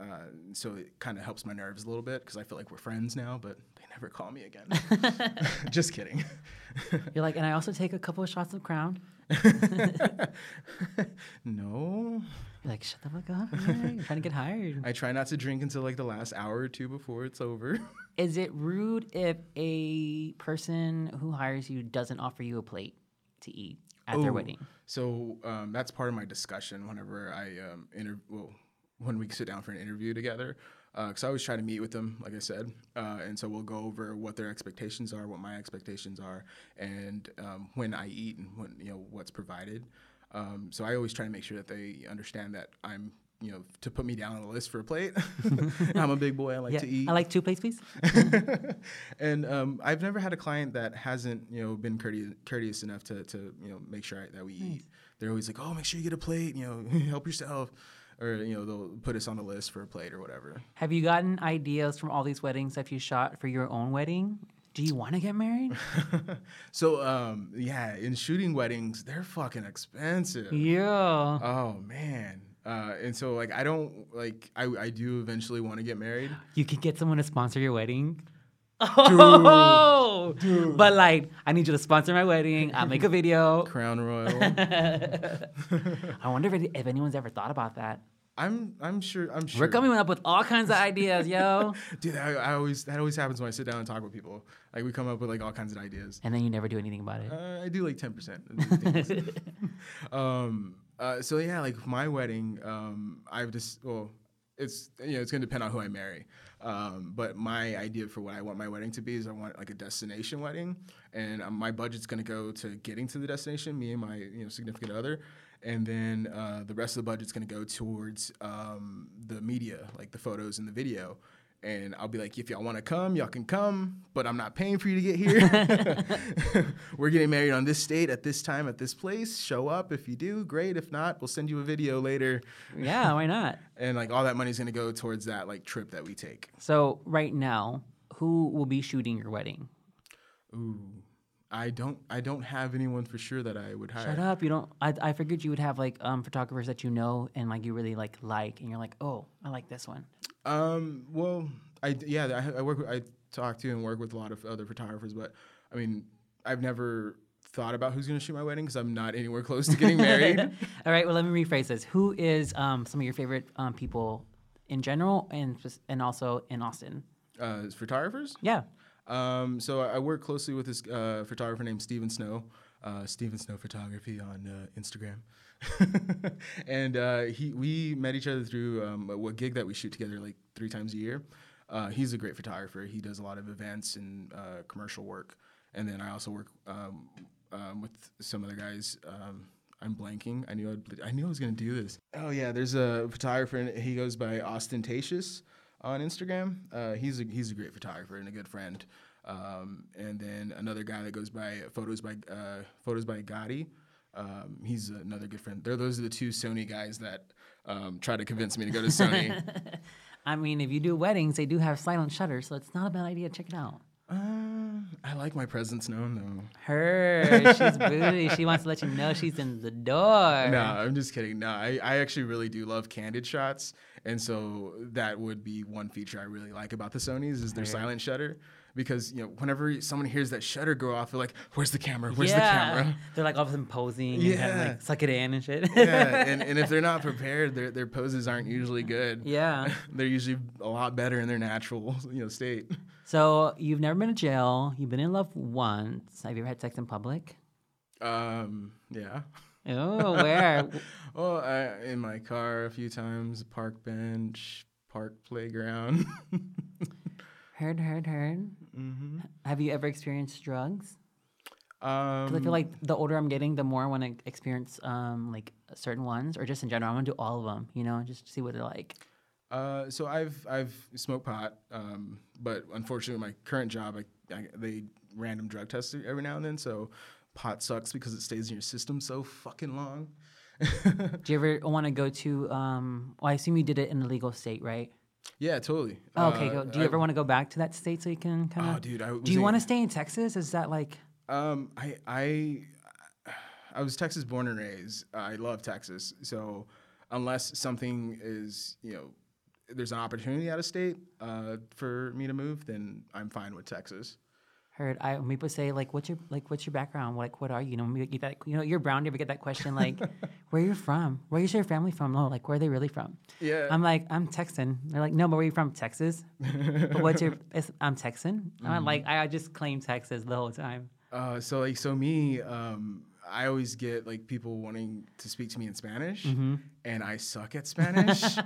Uh, so it kind of helps my nerves a little bit because I feel like we're friends now, but they never call me again. Just kidding. You're like, and I also take a couple of shots of Crown. no. You're like, shut the fuck up. man. You're trying to get hired. I try not to drink until like the last hour or two before it's over. Is it rude if a person who hires you doesn't offer you a plate to eat at their Oh, wedding? So um, that's part of my discussion whenever I um, inter- well, when we sit down for an interview together. Because I always try to meet with them, like I said, uh, and so we'll go over what their expectations are, what my expectations are, and um, when I eat and when you know what's provided. Um, so I always try to make sure that they understand that I'm, you know, to put me down on the list for a plate. I'm a big boy. I like Yeah, to eat. I like two plates, please. and um, I've never had a client that hasn't, you know, been courteous, courteous enough to, to, you know, make sure that we eat. They're always like, "Oh, make sure you get a plate. You know, help yourself," or you know, they'll put us on the list for a plate or whatever. Have you gotten ideas from all these weddings that you shot for your own wedding? Do you want to get married? so um, yeah, in shooting weddings, they're fucking expensive. yeah. Oh man. Uh, and so like I don't like I, I do eventually want to get married. You could get someone to sponsor your wedding. Oh, but like, I need you to sponsor my wedding. I'll make a video. Crown Royal. I wonder if, if anyone's ever thought about that. I'm I'm sure I'm sure. We're coming up with all kinds of ideas, yo. Dude, I, I always that always happens when I sit down and talk with people. Like we come up with like all kinds of ideas. And then you never do anything about it. Uh, I do like ten percent. um. Uh, so yeah, like my wedding, um, I've just well, it's you know it's gonna depend on who I marry. Um, but my idea for what I want my wedding to be is I want like a destination wedding, and um, my budget's gonna go to getting to the destination, me and my you know significant other, and then uh, the rest of the budget's gonna go towards um, the media, like the photos and the video. And I'll be like, if y'all want to come, y'all can come, but I'm not paying for you to get here. We're getting married on this date at this time at this place. Show up if you do, great. If not, we'll send you a video later. Yeah, why not? And like all that money's gonna go towards that like trip that we take. So right now, who will be shooting your wedding? Ooh, I don't I don't have anyone for sure that I would hire. Shut up! You don't. I, I figured you would have like um photographers that you know and like you really like like, and you're like, oh, I like this one. Um, well, I yeah, I, I work. With, I talk to and work with a lot of other photographers, but I mean, I've never thought about who's going to shoot my wedding because I'm not anywhere close to getting married. All right. Well, let me rephrase this. Who is um some of your favorite um people in general and and also in Austin? uh, photographers. Yeah. Um, so I I work closely with this uh, photographer named Steven Snow, uh, Steven Snow Photography on uh, Instagram, and uh, he we met each other through um, a, gig that we shoot together like three times a year. Uh, he's a great photographer. He does a lot of events and uh, commercial work, and then I also work um, um, with some other guys. Um, I'm blanking. I knew I'd, I knew I was gonna do this. Oh yeah, there's a photographer. He goes by Ostentatious on Instagram. Uh, he's a he's a great photographer and a good friend. Um, and then another guy that goes by photos by uh, photos by Gotti. Um, he's another good friend. They're, those are the two Sony guys that um, try to convince me to go to Sony. I mean, if you do weddings, they do have silent shutters, so it's not a bad idea. Check it out. uh, I like my presence known though. Her, she's booty. She wants to let you know she's in the door. No, I'm just kidding. No, I, I actually really do love candid shots, and so that would be one feature I really like about the Sony's is their silent shutter. Because you know, whenever someone hears that shutter go off, they're like, "Where's the camera? Where's yeah. the camera?" They're like all of a sudden posing and kind of Yeah. like suck it in and shit. yeah, and, and if they're not prepared, their their poses aren't usually good. yeah. they're usually a lot better in their natural you know state. So you've never been to jail. You've been in love once. Have you ever had sex in public? Um, yeah. Oh, where? Well, I, in my car a few times, park bench, park playground. Heard, heard, heard. hmm Have you ever experienced drugs? Um, Because I feel like the older I'm getting, the more I want to experience um like certain ones, or just in general, I want to do all of them. You know, just see what they're like. Uh, so I've I've smoked pot, um, but unfortunately, my current job, I, I, they random drug test every now and then. So pot sucks because it stays in your system so fucking long. Do you ever want to go to? um Well, I assume you did it in a legal state, right? Yeah, totally. Okay. Uh, go. Do you I- ever want to go back to that state so you can kind of? Oh, dude, I do you want to stay in Texas? Is that like? Um, I I I was Texas born and raised. I love Texas. So unless something is you know there's an opportunity out of state uh, for me to move, then I'm fine with Texas. Heard I when people say like what's your like what's your background? Like what are you? You know we get that you know you're brown you ever get that question like where you're from? Where's your family from? No like where are they really from? Yeah. I'm like I'm Texan. They're like no but where are you from? Texas. But what's your it's, I'm Texan. Mm-hmm. I'm like I just claim Texas the whole time. Uh, so like so me, um, I always get like people wanting to speak to me in Spanish, Mm-hmm. and I suck at Spanish.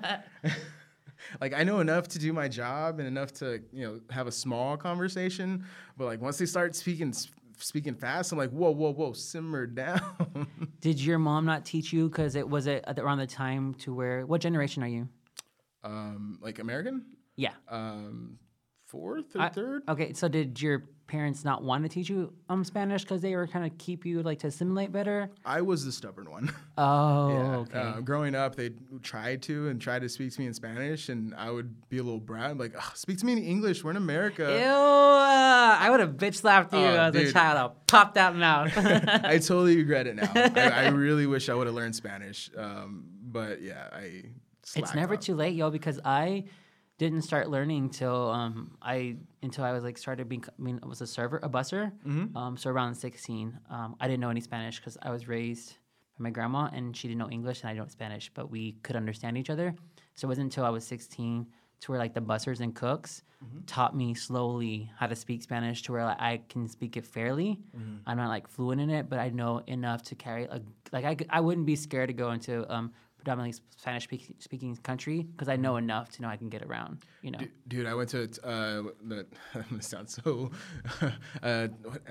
like I know enough to do my job and enough to you know have a small conversation, but like once they start speaking speaking fast, I'm like whoa whoa whoa simmer down. did your mom not teach you? Because it was it around the time to where what generation are you? Um, like American, yeah. Um, fourth or I- third. okay so did your parents not want to teach you um Spanish because they were kind of keep you like to assimilate better I was the stubborn one. oh Yeah. okay Uh, growing up, they tried to and tried to speak to me in Spanish, and I would be a little brat, like, "Ugh, speak to me in English. We're in America. Ew! uh, I would have bitch slapped you Oh, as a child. I'll pop that mouth. I totally regret it now. I, I really wish I would have learned Spanish. Um, but yeah, I. it's never off. too late, yo, because I didn't start learning till um I until I was like started being I was a server a busser Mm-hmm. um so around 16 um I didn't know any Spanish because I was raised by my grandma and she didn't know English and I don't know Spanish but we could understand each other so it wasn't until I was 16 to where like the bussers and cooks Mm-hmm. taught me slowly how to speak Spanish to where like, I can speak it fairly. Mm-hmm. I'm not like fluent in it, but I know enough to carry a like I, I wouldn't be scared to go into um predominantly Spanish speaking, speaking country because I know enough to know I can get around. You know, Du- Dude, I went to uh, the. I'm so. uh,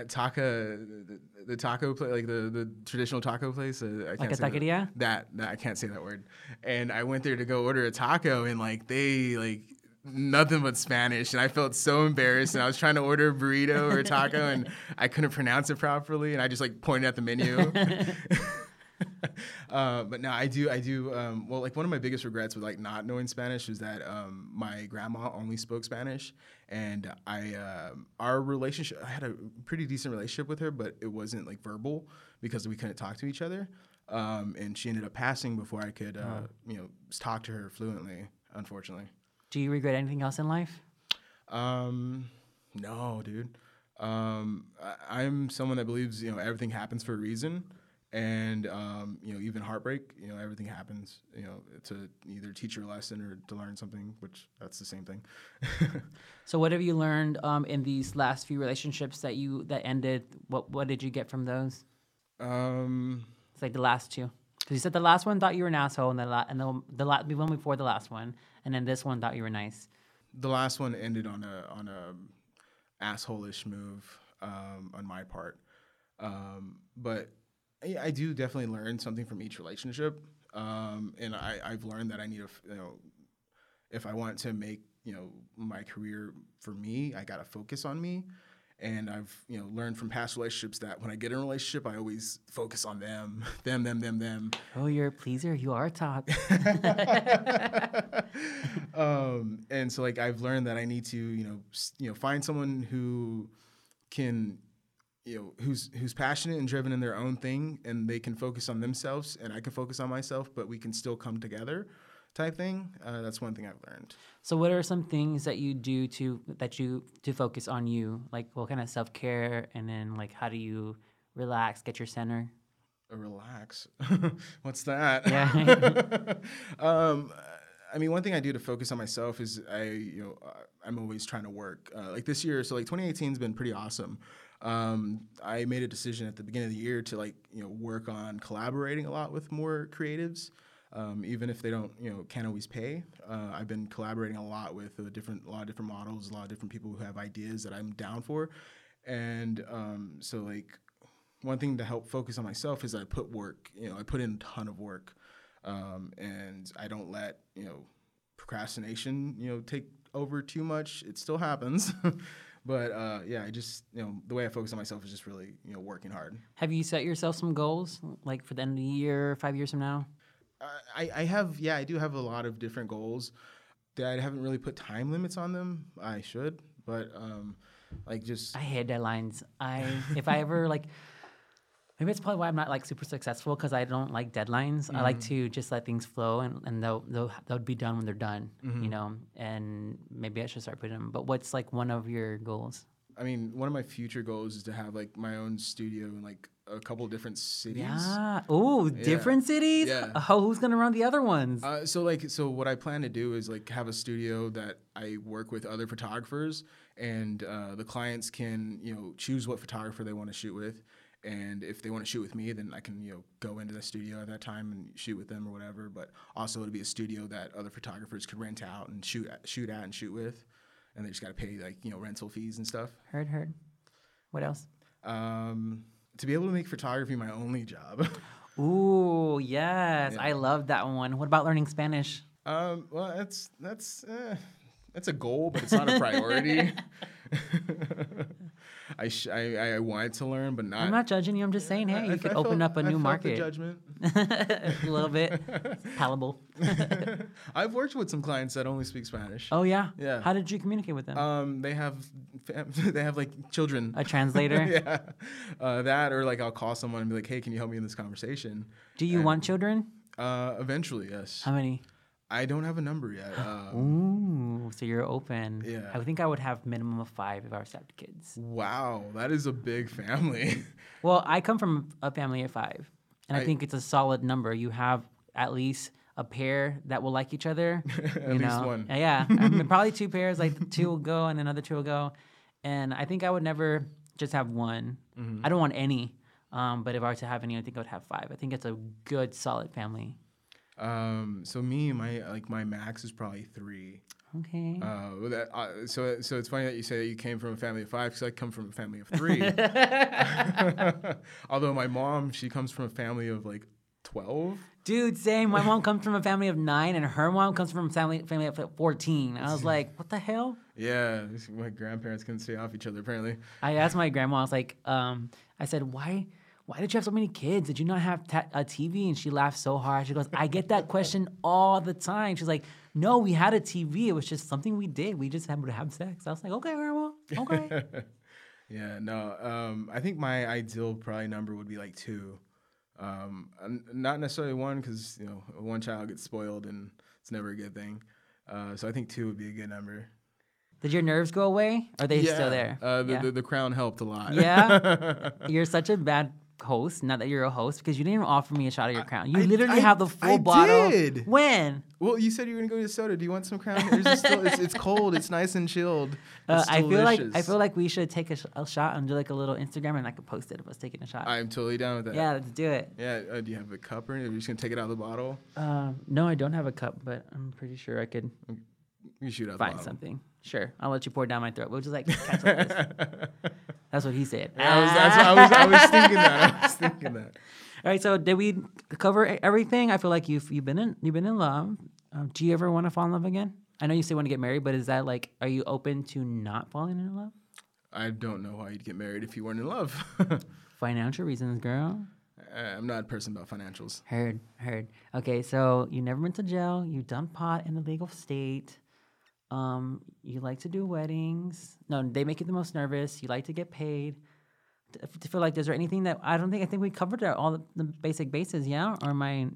taco, the, the taco place, like the, the traditional taco place. Uh, I can't a say that- taqueria? That, that I can't say that word. And I went there to go order a taco, and like they like nothing but Spanish, and I felt so embarrassed. And I was trying to order a burrito or a taco, and I couldn't pronounce it properly, and I just like pointed at the menu. uh, but now I do, I do. Um, well, like one of my biggest regrets with like not knowing Spanish was that um, my grandma only spoke Spanish, and I, uh, our relationship, I had a pretty decent relationship with her, but it wasn't like verbal because we couldn't talk to each other. Um, and she ended up passing before I could, uh, Oh. you know, talk to her fluently. Unfortunately. Do you regret anything else in life? Um, no, dude. Um, I, I'm someone that believes you know everything happens for a reason, and um, you know even heartbreak, you know everything happens, you know to either teach you a lesson or to learn something, which that's the same thing. So what have you learned um, in these last few relationships that you that ended? What what did you get from those? um, It's like the last two. Because you said the last one thought you were an asshole, and the la- and the the, la- the one before the last one, and then this one thought you were nice. the last one ended on a on a asshole-ish move um, on my part, um, but I, I do definitely learn something from each relationship, um, and I, I've learned that I need to, you know, if I want to make you know my career for me, I gotta focus on me. And I've you know learned from past relationships that when I get in a relationship, I always focus on them, them, them, them, them, Oh, you're a pleaser. You are top. um, and so like I've learned that I need to you know s- you know find someone who can you know who's who's passionate and driven in their own thing and they can focus on themselves and I can focus on myself but we can still come together type thing uh, that's one thing I've learned So, what are some things that you do to that you to focus on you? Like, what kind of self care, and then like, how do you relax, get your center? Uh, relax what's that Yeah. um I mean, one thing I do to focus on myself is I, you know, I'm always trying to work. Uh, like this year, so like 2018 has been pretty awesome. Um, I made a decision at the beginning of the year to like, you know, work on collaborating a lot with more creatives, um, even if they don't, you know, can't always pay. Uh, I've been collaborating a lot with a different, a lot of different models, a lot of different people who have ideas that I'm down for, and um, so like one thing to help focus on myself is I put work. You know, I put in a ton of work, um, and I don't let you know procrastination you know take over too much. It still happens, but uh, yeah, I just you know the way I focus on myself is just really you know working hard. Have you set yourself some goals, like for the end of the year, five years from now? I, I have yeah I do have a lot of different goals that I haven't really put time limits on them. I should, but um, like just I hate deadlines. I if I ever like, maybe it's probably why I'm not like super successful because I don't like deadlines. I like to just let things flow and and they'll they'll they'll be done when they're done. You know, and maybe I should start putting them. But what's like one of your goals? I mean one of my future goals is to have like my own studio in like a couple different cities. Yeah. Oh, different cities. Yeah. Oh, who's gonna run the other ones? Uh, so like so what I plan to do is like have a studio that I work with other photographers and uh, the clients can you know choose what photographer they want to shoot with and if they want to shoot with me then I can you know go into the studio at that time and shoot with them or whatever but also it'll be a studio that other photographers could rent out and shoot at, shoot at and shoot with and they just got to pay like you know rental fees and stuff heard, heard. What else? um, to be able to make photography my only job Ooh, yes, Yeah. I love that one. What about learning Spanish? Um, well, that's that's eh, that's a goal, but it's not a priority. I, sh- I I wanted to learn, but not. I'm not judging you. I'm just saying, hey, I- you could felt- open up a new market. judgment. a little bit palatable. I've worked with some clients that only speak Spanish. Oh yeah. Yeah. How did you communicate with them? Um, they have fam- they have like children. a translator. yeah, uh, that or like I'll call someone and be like, "Hey, can you help me in this conversation?" Do you want children? Uh, eventually, yes. How many? I don't have a number yet. Um, Ooh, so you're open. Yeah. I think I would have minimum of five if I was to have kids. wow, that is a big family. Well, I come from a family of five, and I, I- think it's a solid number. You have at least a pair that will like each other. At you least know? one. Yeah, I mean, probably two pairs. Like two will go, and another two will go. And I think I would never just have one. Mm-hmm. I don't want any. Um, but if I were to have any, I think I would have five. I think it's a good, solid family. Um, so me, my like my max is probably three. Okay. Uh, that, uh, so so it's funny that you say that you came from a family of five because I come from a family of three. Although my mom, she comes from a family of like twelve. Dude, same. My mom comes from a family of nine, and her mom comes from a family family of fourteen. I was like, what the hell? Yeah, my grandparents couldn't stay off each other apparently. I asked my grandma. I was like, um, I said, why? Why did you have so many kids? Did you not have ta- a TV? And she laughed so hard. She goes, I get that question all the time. She's like, No, we had a TV. It was just something we did. We just happened to have sex. I was like, Okay, grandma. Okay. yeah, no. Um, I think my ideal probably number would be like two. Um, not necessarily one because you know one child gets spoiled and it's never a good thing. Uh, so I think two would be a good number. Did your nerves go away? Are they yeah, still there? Uh, the, yeah. the, the crown helped a lot. Yeah? You're such a bad host. Not that you're a host because you didn't even offer me a shot of your crown. You I- literally I- have the full I bottle. did. When? well, you said you were gonna go to soda. Do you want some crown? It still, it's, it's cold. It's nice and chilled. Uh, I feel like I feel like we should take a, sh- a shot and do like a little Instagram and I could post it of us taking a shot. I'm totally down with that. yeah, let's do it. Yeah. Uh, do you have a cup or anything? Are you just gonna take it out of the bottle? Um, no, I don't have a cup, but I'm pretty sure I could You shoot out find something. Sure, I'll let you pour it down my throat. We'll just like like. That's what he said. Yeah, I was, that's what I was, I was thinking that. I was thinking that. All right, so did we cover everything? I feel like you've you've been in you've been in love. Um, do you ever want to fall in love again? I know you say want to get married, but is that like, are you open to not falling in love? I don't know why you'd get married if you weren't in love. Financial reasons, girl. Uh, I'm not a person about financials. Heard, heard. Okay, so you never went to jail. You done pot in a legal state. Um, you like to do weddings. No, they make you the most nervous. You like to get paid. To feel like is there anything that I don't think I think we covered all the, the basic bases, yeah? Or am I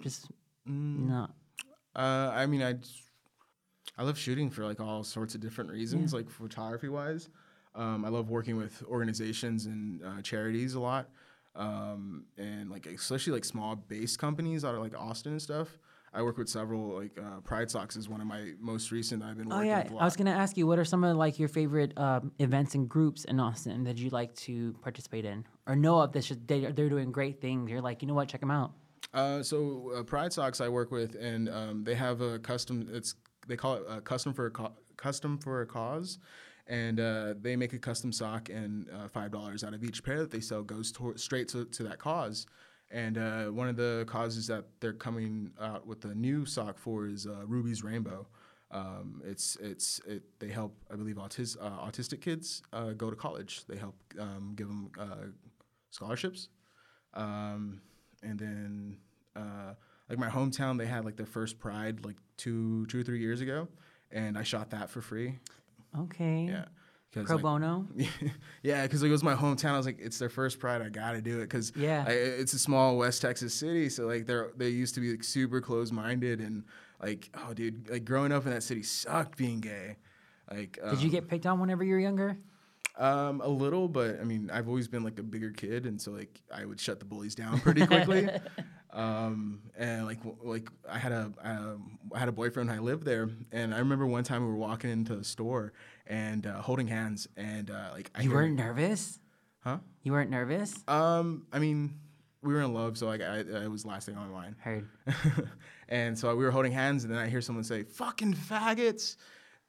just not? Uh, I mean, I, just- I love shooting for like all sorts of different reasons, like photography wise. Um, I love working with organizations and uh, charities a lot, um, and like especially like small base companies out of like Austin and stuff. I work with several like uh, Pride Socks is one of my most recent. that I've been Oh working yeah, with a I was gonna ask you what are some of like your favorite um, events and groups in Austin that you like to participate in or know of that's just they, they're doing great things. You're like, you know what, check them out. Uh, so uh, Pride Socks I work with, and um, they have a custom. It's they call it uh, custom for a co- custom for a cause, and uh, they make a custom sock, and uh, five dollars out of each pair that they sell goes to- straight to, to that cause. And uh, one of the causes that they're coming out with a new sock for is uh, Ruby's Rainbow. Um, it's it's it, they help I believe autis- uh, autistic kids uh, go to college. They help um, give them uh, scholarships. Um, and then uh, like my hometown, they had like their first Pride like two two or three years ago, and I shot that for free. Okay. Yeah. Pro like- bono. yeah, because it was my hometown. I was like, it's their first Pride. I gotta do it because Yeah. it's a small West Texas city. So like they're they used to be like super close minded and like oh dude, like growing up in that city sucked being gay. Like Did you um, get picked on whenever you were younger? um, a little, but I mean, I've always been like a bigger kid, and so like I would shut the bullies down pretty quickly. um, and like w- like I had a um, I had a boyfriend. I lived there, and I remember one time we were walking into the store and uh, holding hands, and uh, like I You weren't nervous? huh? You weren't nervous? Um, I mean, we were in love, so like I, I was last thing on my mind. Heard. and so we were holding hands, and then I hear someone say, "Fucking faggots!"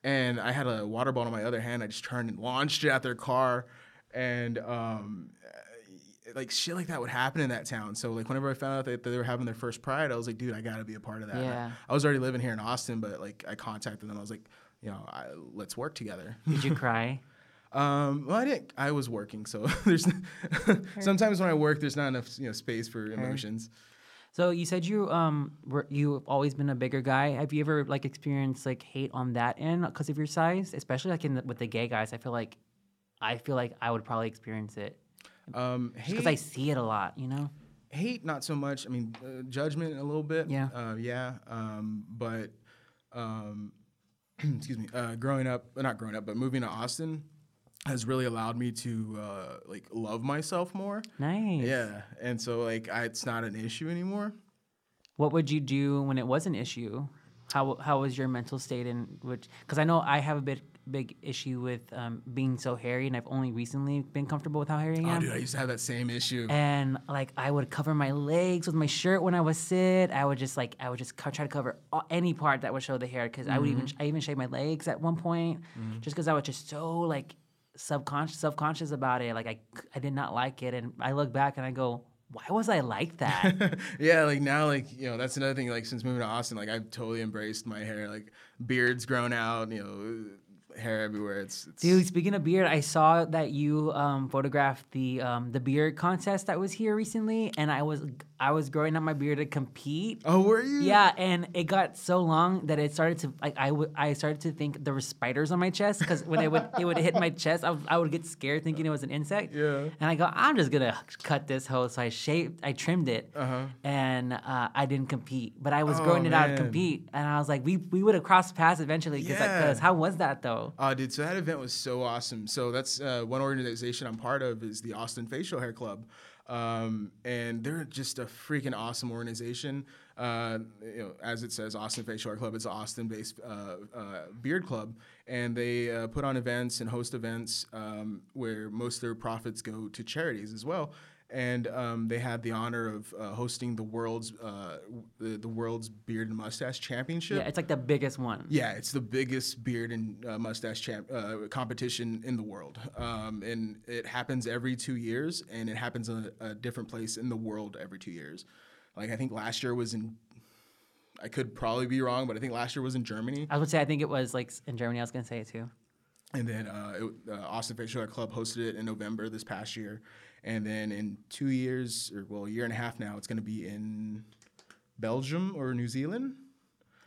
And I had a water bottle in my other hand. I just turned and launched it at their car, and um, uh, like shit like that would happen in that town. So like whenever I found out that they were having their first pride, I was like, dude, I gotta be a part of that. Yeah. I was already living here in Austin, but like I contacted them. I was like, you know, I, let's work together. Did you cry? Um, well, I didn't. I was working, so there's sometimes when I work, there's not enough you know space for emotions. So you said you um were you've always been a bigger guy. Have you ever like experienced like hate on that end because of your size, especially like in the, with the gay guys? I feel like I feel like I would probably experience it Um, because I see it a lot. You know. hate, not so much. I mean, uh, judgment a little bit. Yeah. Uh, yeah. Um, but um, excuse me. Uh, growing up, uh, not growing up, but moving to Austin has really allowed me to uh, like love myself more. Nice. Yeah, and so like I, it's not an issue anymore. What would you do when it was an issue? How how was your mental state in which? Because I know I have a big big issue with um, being so hairy, and I've only recently been comfortable with how hairy I am. Oh, am. dude, I used to have that same issue. and like I would cover my legs with my shirt when I would sit. I would just like I would just co- try to cover all, any part that would show the hair because I would even I even shave my legs at one point just because I was just so like subconscious self conscious about it. Like I, I did not like it, and I look back and I go, why was I like that? yeah, like now, like you know, that's another thing. Like since moving to Austin, like I've totally embraced my hair. Like beards grown out, you know, hair everywhere. It's, it's Dude, speaking of beard, I saw that you um, photographed the um, the beard contest that was here recently, and I was I was growing out my beard to compete. Oh, were you? Yeah, and it got so long that it started to like I would I started to think there were spiders on my chest because when it would it would hit my chest, I would, get scared thinking it was an insect. Yeah. And I go, I'm just gonna cut this hoe. So I shaved, I trimmed it, Uh-huh. and uh, I didn't compete, but I was Oh, growing it out to compete, and I was like, we we would have crossed paths eventually. Cause, like, how was that though? Oh, dude, so that event was so awesome. So that's uh, one organization I'm part of is the Austin Facial Hair Club, um, and they're just a freaking awesome organization. Uh, you know, as it says, Austin Facial Hair Club is an Austin-based uh, uh, beard club, and they uh, put on events and host events um, where most of their profits go to charities as well. And um, they had the honor of uh, hosting the world's uh, the, the world's beard and mustache championship. Yeah, it's like the biggest one. Yeah, it's the biggest beard and uh, mustache champ, uh, competition in the world, um, and it happens every two years, and it happens in a, a different place in the world every two years. Like I think last year was in, I could probably be wrong, but I think last year was in Germany, I would say I think it was like in Germany. I was gonna say it too. and then uh, it, uh, Austin Facial Club hosted it in November this past year, and then in two years or well a year and a half now, it's going to be in Belgium or New Zealand.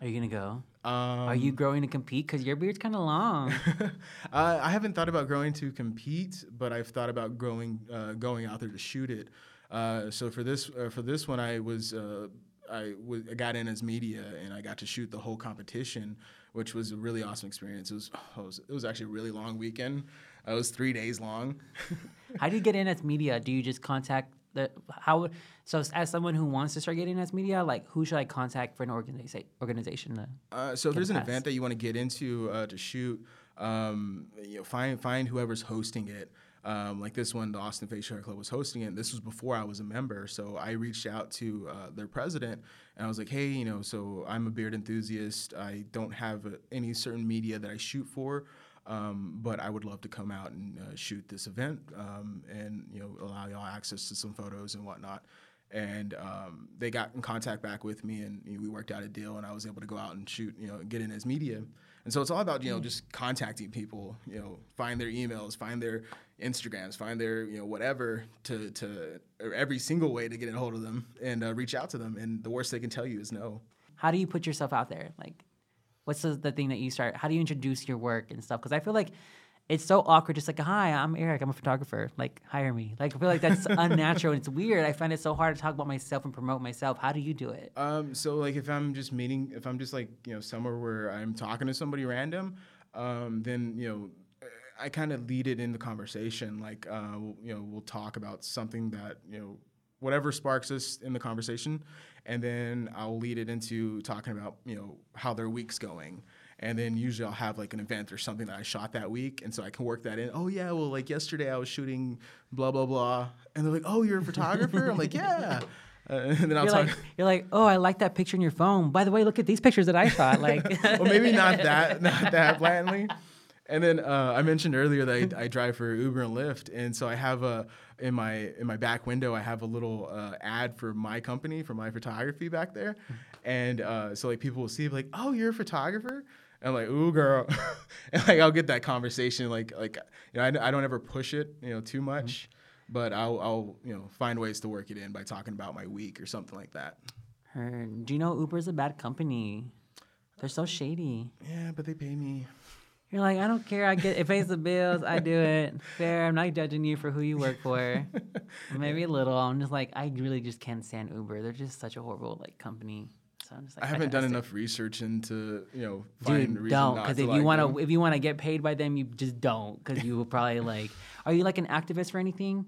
Are you gonna go? Um, Are you growing to compete? Cause your beard's kind of long. uh, I haven't thought about growing to compete, but I've thought about growing, uh, going out there to shoot it. Uh, so for this, uh, for this one, I was, uh, I w- I got in as media, and I got to shoot the whole competition, which was a really awesome experience. It was, it was, it was actually a really long weekend. Uh, it was three days long. How do you get in as media? Do you just contact the how? So as someone who wants to start getting as media, like who should I contact for an organization? Organization to Uh, so if there's an event that you want to get into uh, to shoot, um, you know, find find whoever's hosting it. Um, like this one, the Austin Facial Hair Club was hosting it. This was before I was a member, so I reached out to uh, their president and I was like, "Hey, you know, so I'm a beard enthusiast. I don't have uh, any certain media that I shoot for." Um, but I would love to come out and uh, shoot this event um, and you know allow y'all access to some photos and whatnot. And um, they got in contact back with me and you know, we worked out a deal and i was able to go out and shoot you know get in as media. And so it's all about you know just contacting people you know find their emails find their instagrams find their you know whatever to to or every single way to get a hold of them and uh, reach out to them. And the worst they can tell you is no. How do you put yourself out there? Like, what's the, the thing that you start? How do you introduce your work and stuff? Because I feel like it's so awkward. Just like, hi, I'm Eric. I'm a photographer. Like, hire me. Like, I feel like that's unnatural. and It's weird. I find it so hard to talk about myself and promote myself. How do you do it? Um, so like if I'm just meeting, if I'm just like you know somewhere where I'm talking to somebody random, um, then you know I kind of lead it in the conversation. Like uh, you know we'll talk about something that you know whatever sparks us in the conversation, and then I'll lead it into talking about you know how their week's going. And then usually I'll have like an event or something that I shot that week, and so I can work that in. Oh yeah, well like yesterday I was shooting blah blah blah, and they're like, oh you're a photographer. I'm like yeah, uh, and then I'll You're talk. like, you're like, oh, I like that picture in your phone. By the way, look at these pictures that I shot. Like, well, maybe not that, not that blatantly. And then uh, I mentioned earlier that I, I drive for Uber and Lyft, and so I have a in my in my back window I have a little uh, ad for my company for my photography back there, and uh, so like people will see like, oh, you're a photographer. And I'm like, ooh, girl, and like I'll get that conversation. Like, like you know, I, I don't ever push it, you know, too much, but I'll, I'll, you know, find ways to work it in by talking about my week or something like that. Heard. Do you know Uber's a bad company? They're so shady. Yeah, but they pay me. You're like, I don't care. I get it pays the bills. I do it. Fair. I'm not judging you for who you work for. Maybe a little. I'm just like, I really just can't stand Uber. They're just such a horrible like company. So I'm just like, I haven't done can't enough research into you know find Dude, reason don't. Because if like you want to, if you want to get paid by them, you just don't. Because you will probably like. Are you like an activist for anything?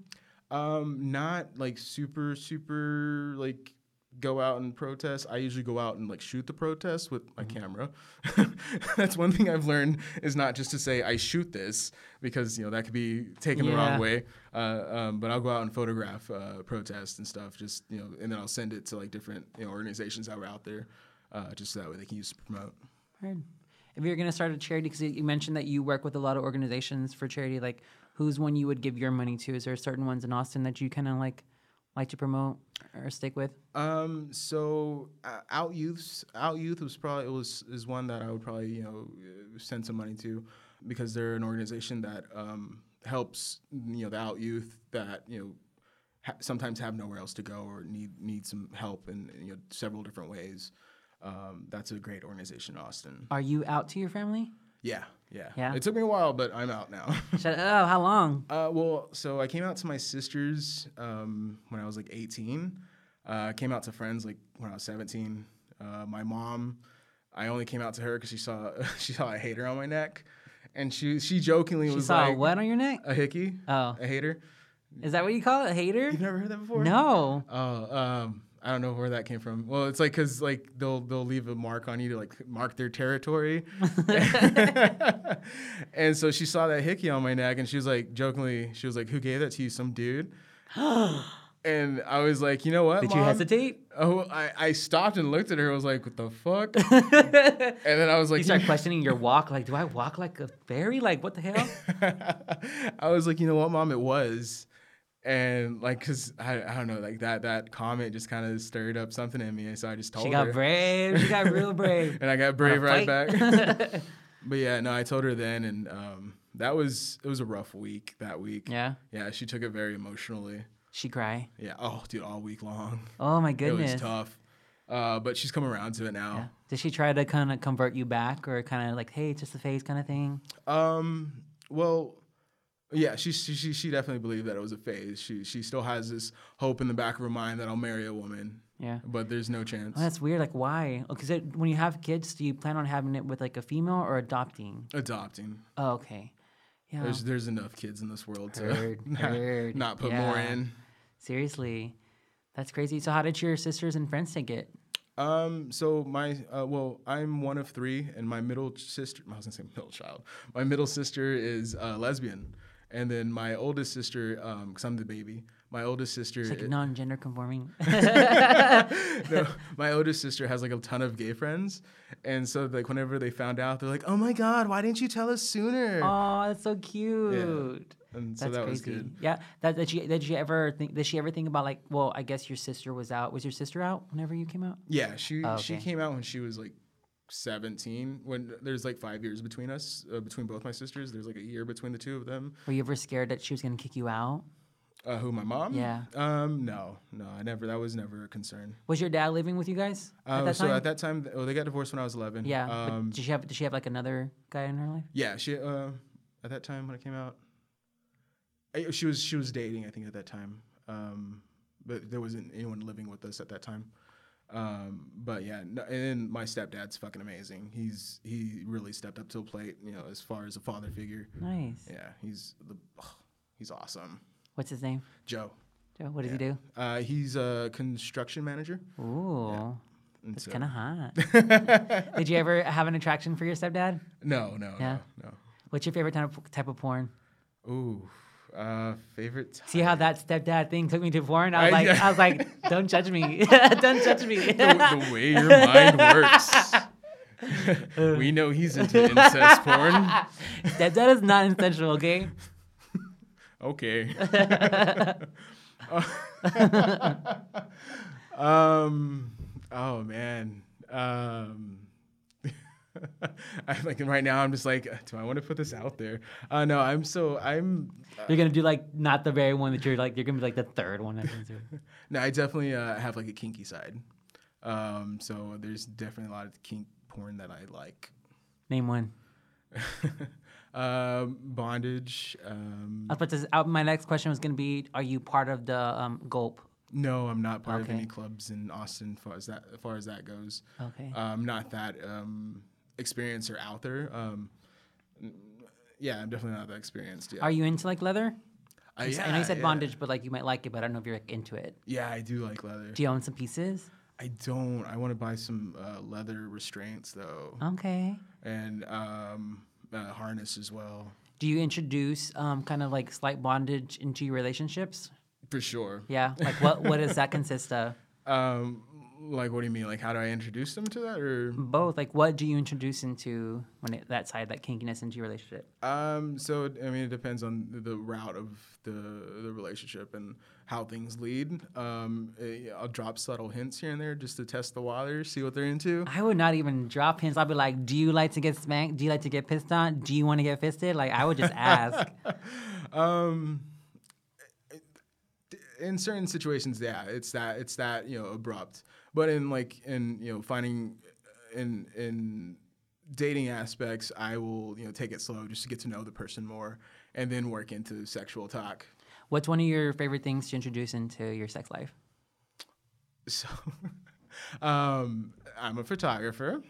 Um, not like super super like go out and protest. I usually go out and like shoot the protest with my Mm-hmm. camera. That's one thing I've learned is not just to say I shoot this because you know that could be taken the wrong way. Uh, um, but I'll go out and photograph uh, protests and stuff. Just you know, and then I'll send it to like different you know organizations that were out there, uh, just so that way they can use to promote. Heard. If you're gonna start a charity, because you mentioned that you work with a lot of organizations for charity, like who's one you would give your money to? Is there certain ones in Austin that you kind of like like to promote or stick with? Um, so uh, out youths, out youth was probably it was is one that I would probably you know send some money to because they're an organization that um, helps you know the out youth that you know ha- sometimes have nowhere else to go or need need some help in, in, you know several different ways. Um, that's a great organization in Austin. Are you out to your family? Yeah, yeah, Yeah? It took me a while, but I'm out now. Shut up. How long? Uh, well, so I came out to my sisters um, when I was like 18. Uh, came out to friends like when I was 17. Uh, my mom, I only came out to her because she saw she saw a hater on my neck, and she she jokingly She was saw like what on your neck? a hickey, Oh, a hater. is that what you call it? A hater? You've never heard that before? No. Oh, um, I don't know where that came from. Well, it's like because like they'll they'll leave a mark on you to like mark their territory, and so she saw that hickey on my neck, and she was like jokingly, she was like, "Who gave that to you? Some dude?" and I was like, "You know what?" Did you hesitate? Oh, I, I stopped and looked at her. I was like, "What the fuck?" and then I was like, You start questioning your walk. Like, do I walk like a fairy? Like, what the hell? I was like, you know what, mom, it was. And like, cause I, I don't know, like that that comment just kind of stirred up something in me, and so I just told She her. got brave. She got real brave. and I got brave right back. but yeah, no, I told her then, and um, that was it was a rough week that week. yeah. yeah, she took it very emotionally. She cry. Yeah, oh, dude, all week long. Oh my goodness It was tough, uh, but she's come around to it Yeah. now. Did she try to kind of convert you back, or kind of like, hey, it's just a phase kind of thing? Um, well, yeah, she, she she definitely believed that it was a phase. She she still has this hope in the back of her mind that I'll marry a woman, Yeah. but there's no chance. Oh, that's weird. Like, why? Because when you have kids, do you plan on having it with like a female or adopting? Adopting. Oh, okay. Yeah. There's there's enough kids in this world to Heard, not, heard. not put more in. Seriously, that's crazy. So, how did your sisters and friends take it? Um, so my uh, well, I'm one of three, and my middle sister. I was gonna say middle child. My middle sister is uh, lesbian, and then my oldest sister, um, because I'm the baby. My oldest sister. It's like non-gender conforming. no, my oldest sister has like a ton of gay friends, and so like whenever they found out, they're like, "Oh my god, why didn't you tell us sooner?" oh, that's so cute. and so That's that was crazy. good. Yeah. That did she did she ever think did she ever think about like well I guess your sister was out was your sister out whenever you came out? Yeah, she Oh, she came out when she was like 17. When there's like five years between us, uh, between both my sisters. There's like a year between the two of them. Were you ever scared that she was gonna kick you out? Uh, who my mom? Yeah. Um, no, no, I never. That was never a concern. Was your dad living with you guys at Uh, so time? at that time, oh, they got divorced when I was 11. yeah. Um, did she have did she have like another guy in her life? yeah. She uh, at that time when I came out, I, she was she was dating. I think at that time. Um, but there wasn't anyone living with us at that time. Um, but yeah, no, and then my stepdad's fucking amazing. He's he really stepped up to the plate. You know, as far as a father figure. Nice. Yeah, he's the he's awesome. What's his name? Joe. Joe. What does Yeah. he do? Uh, he's a construction manager. Ooh, and that's so- kind of hot. Did you ever have an attraction for your stepdad? No, no, Yeah. no, What's your favorite type of, type of porn? Ooh, uh, favorite. See how that stepdad thing took me to porn? I was I- like, yeah. I was like, don't judge me, don't judge me. the, the way your mind works. we know he's into incest porn. Stepdad is not intentional, okay? Okay. um. Oh man. Um. I like right now. I'm just like, do I want to put this out there? Uh, no, I'm so I'm. You're gonna do like not the very one that you're like. You're gonna be like the third one. That's into. No, I definitely uh, have like a kinky side. Um. So there's definitely a lot of kink porn that I like. Name one. um, bondage. Um, I was about to. Uh, my next question was gonna be: Are you part of the um, Gulp? no, I'm not part of any clubs in Austin. Far as that, as far as that goes. Okay. um, not that um, experienced or out there. Um, yeah, I'm definitely not that experienced. Yeah, Are you into like leather? Uh, s- I know you said yeah. bondage, but like you might like it, but I don't know if you're like into it. Yeah, I do like leather. Do you own some pieces? I don't. I want to buy some uh, leather restraints though, Okay. and um, uh, harness as well. Do you introduce um, kind of like slight bondage into your relationships? For sure. Yeah. Like what? what does that consist of? Um, Like, what do you mean? Like, how do I introduce them to that, or? Both. Like, what do you introduce into when it, that side, that kinkiness, into your relationship? Um, so I mean, it depends on the- route of the the relationship and how things lead. Um, eh, I'll drop subtle hints here and there just to test the waters, see what they're into. I would not even drop hints. I'd be like, "Do you like to get spanked? Do you like to get pissed on? Do you want to get fisted?" Like, I would just ask. Um, in certain situations, yeah, it's that it's that you know abrupt. But in like in you know finding in in dating aspects, I will you know take it slow just to get to know the person more, and then work into sexual talk. What's one of your favorite things to introduce into your sex life? So, um, I'm a photographer.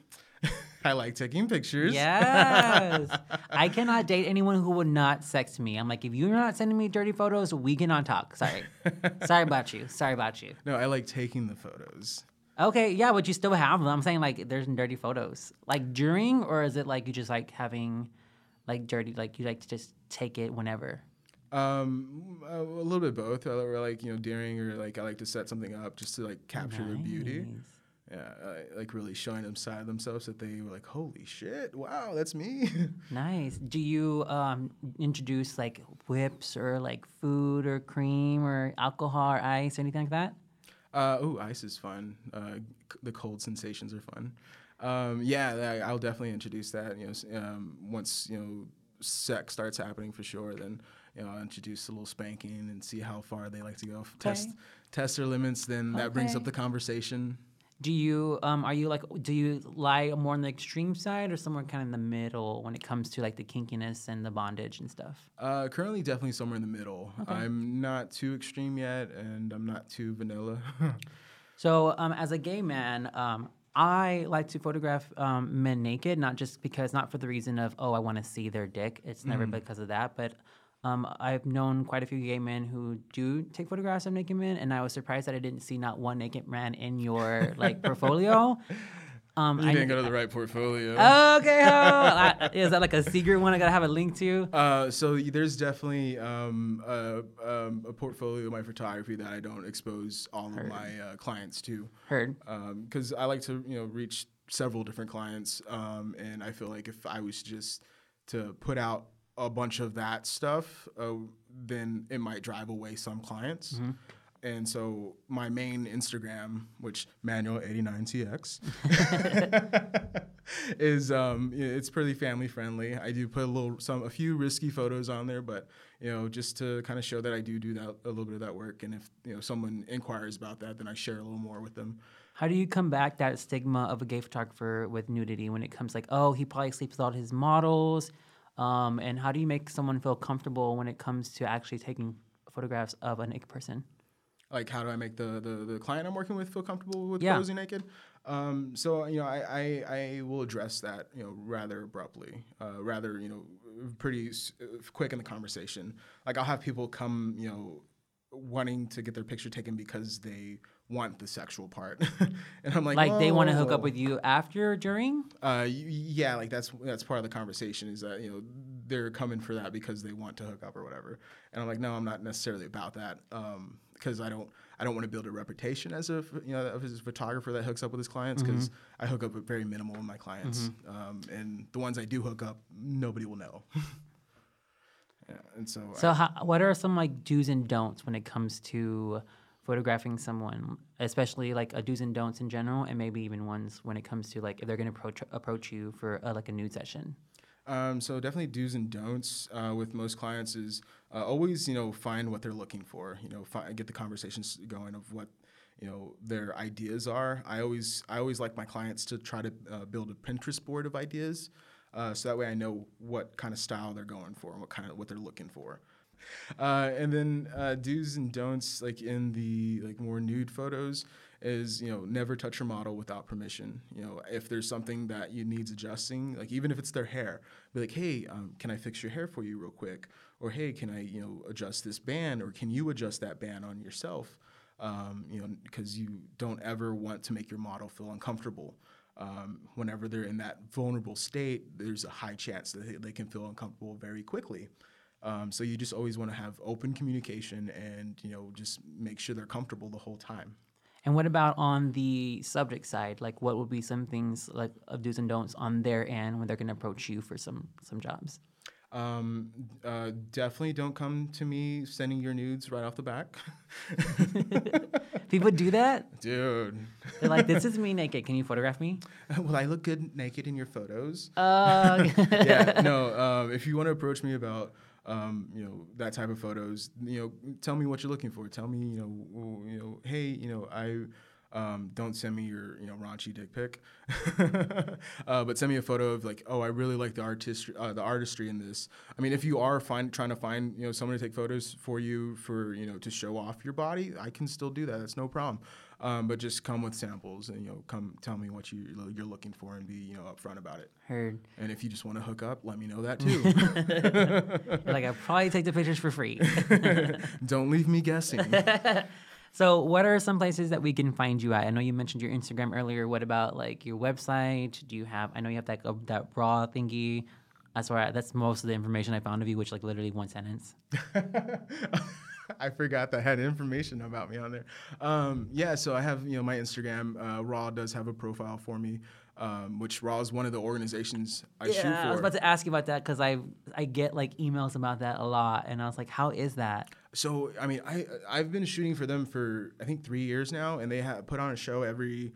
I like taking pictures. Yes. I cannot date anyone who would not sex me. I'm like, if you're not sending me dirty photos, we cannot talk. Sorry. Sorry about you. Sorry about you. No, I like taking the photos. Okay, yeah, but you still have them. I'm saying like there's dirty photos. Like during or is it like you just like having like dirty like you like to just take it whenever? Um, a, a little bit both. I li- like you know during or like I like to set something up just to like capture their beauty. Yeah, I, like really showing them side of themselves that they were like, holy shit, wow, that's me. Nice. Do you um, introduce like whips or like food or cream or alcohol or ice or anything like that? Uh, ooh, ice is fun. Uh, c- the cold sensations are fun. Um, yeah, I'll definitely introduce that. You know, um, once you know sex starts happening for sure, then you know I'll introduce a little spanking and see how far they like to go. F- Test test their limits. Then that brings up the conversation. Do you um are you like do you lie more on the extreme side or somewhere kind of in the middle when it comes to like the kinkiness and the bondage and stuff? Uh, currently, definitely somewhere in the middle. I'm not too extreme yet, and I'm not too vanilla. So um as a gay man, um I like to photograph um, men naked, not just because, not for the reason of, oh, I want to see their dick. It's never because of that. But um, I've known quite a few gay men who do take photographs of naked men, and I was surprised that I didn't see not one naked man in your like portfolio. Um, you I, didn't go to the right portfolio. Okay. I- is that like a secret one I gotta have a link to? Uh, so there's definitely um, a, um, a portfolio of my photography that I don't expose all of my uh, clients to, Heard. because I like to you know reach several different clients, um, and I feel like if I was just to put out a bunch of that stuff, uh, then it might drive away some clients. And so my main Instagram, which Manuel89TX, is um, it's pretty family friendly. I do put a little some a few risky photos on there, but you know just to kind of show that I do do that a little bit of that work. And if you know someone inquires about that, then I share a little more with them. How do you combat that stigma of a gay photographer with nudity when it comes like, oh, he probably sleeps with all his models? Um, and how do you make someone feel comfortable when it comes to actually taking photographs of a naked person? like how do I make the, the, the client I'm working with feel comfortable with Yeah. posing naked? Um, so you know, I, I, I will address that you know rather abruptly, uh, rather you know pretty s- uh, quick in the conversation. Like I'll have people come you know wanting to get their picture taken because they want the sexual part, and I'm like, Like they want to hook up "Oh." with you after, or during? Uh, yeah, like that's that's part of the conversation is that you know they're coming for that because they want to hook up or whatever, and I'm like, no, I'm not necessarily about that um, because I don't I don't want to build a reputation as a you know as a photographer that hooks up with his clients because I hook up with very minimal of my clients, um, and the ones I do hook up, nobody will know. yeah, and so, So, how, what are some like do's and don'ts when it comes to photographing someone, especially like a do's and don'ts in general, and maybe even ones when it comes to like if they're gonna approach approach you for like a nude session? Um, so definitely do's and don'ts uh, with most clients is uh, always you know find what they're looking for. You know, fi- get the conversations going of what you know their ideas are. I always I always like my clients to try to uh, build a Pinterest board of ideas, uh, so that way I know what kind of style they're going for and what kind of what they're looking for. Uh, and then uh, do's and don'ts like in the like more nude photos is you know never touch your model without permission. You know if there's something that you needs adjusting like even if it's their hair be like hey um, can i fix your hair for you real quick? Or hey can i you know adjust this band? Or can you adjust that band on yourself? Um, you know because you don't ever want to make your model feel uncomfortable. Um, whenever they're in that vulnerable state there's a high chance that they, they can feel uncomfortable very quickly um, so you just always want to have open communication and you know just make sure they're comfortable the whole time. And what about on the subject side? Like, what would be some things like of do's and don'ts on their end when they're going to approach you for some some jobs? Um, uh, definitely don't come to me sending your nudes right off the back. People do that. Dude. They're like, "This is me naked. Can you photograph me?" Will I look good naked in your photos? Uh, yeah, no. Um, if you want to approach me about, um, you know, that type of photos, you know, tell me what you're looking for. Tell me, you know, you know, hey, you know, I. Um, don't send me your, you know, raunchy dick pic, uh, but send me a photo of like, oh, I really like the artist, uh, the artistry in this. I mean, if you are find, trying to find, you know, someone to take photos for you for, you know, to show off your body, I can still do that. That's no problem. Um, but just come with samples and you know, come tell me what you you're looking for and be, you know, upfront about it. heard. And if you just want to hook up, let me know that too. Like, I'll probably take the pictures for free. Don't leave me guessing. So, what are some places that we can find you at? I know you mentioned your Instagram earlier. What about like your website? Do you have? I know you have that uh, that raw thingy. That's where I, that's most of the information I found of you, which like literally one sentence. I forgot that had information about me on there. Um, yeah, so I have you know my Instagram. Uh, Raw does have a profile for me, um, which Raw is one of the organizations I shoot for. I was about to ask you about that because I I get like emails about that a lot, and I was like, how is that? So I mean, I I've been shooting for them for I think three years now, and they have put on a show every.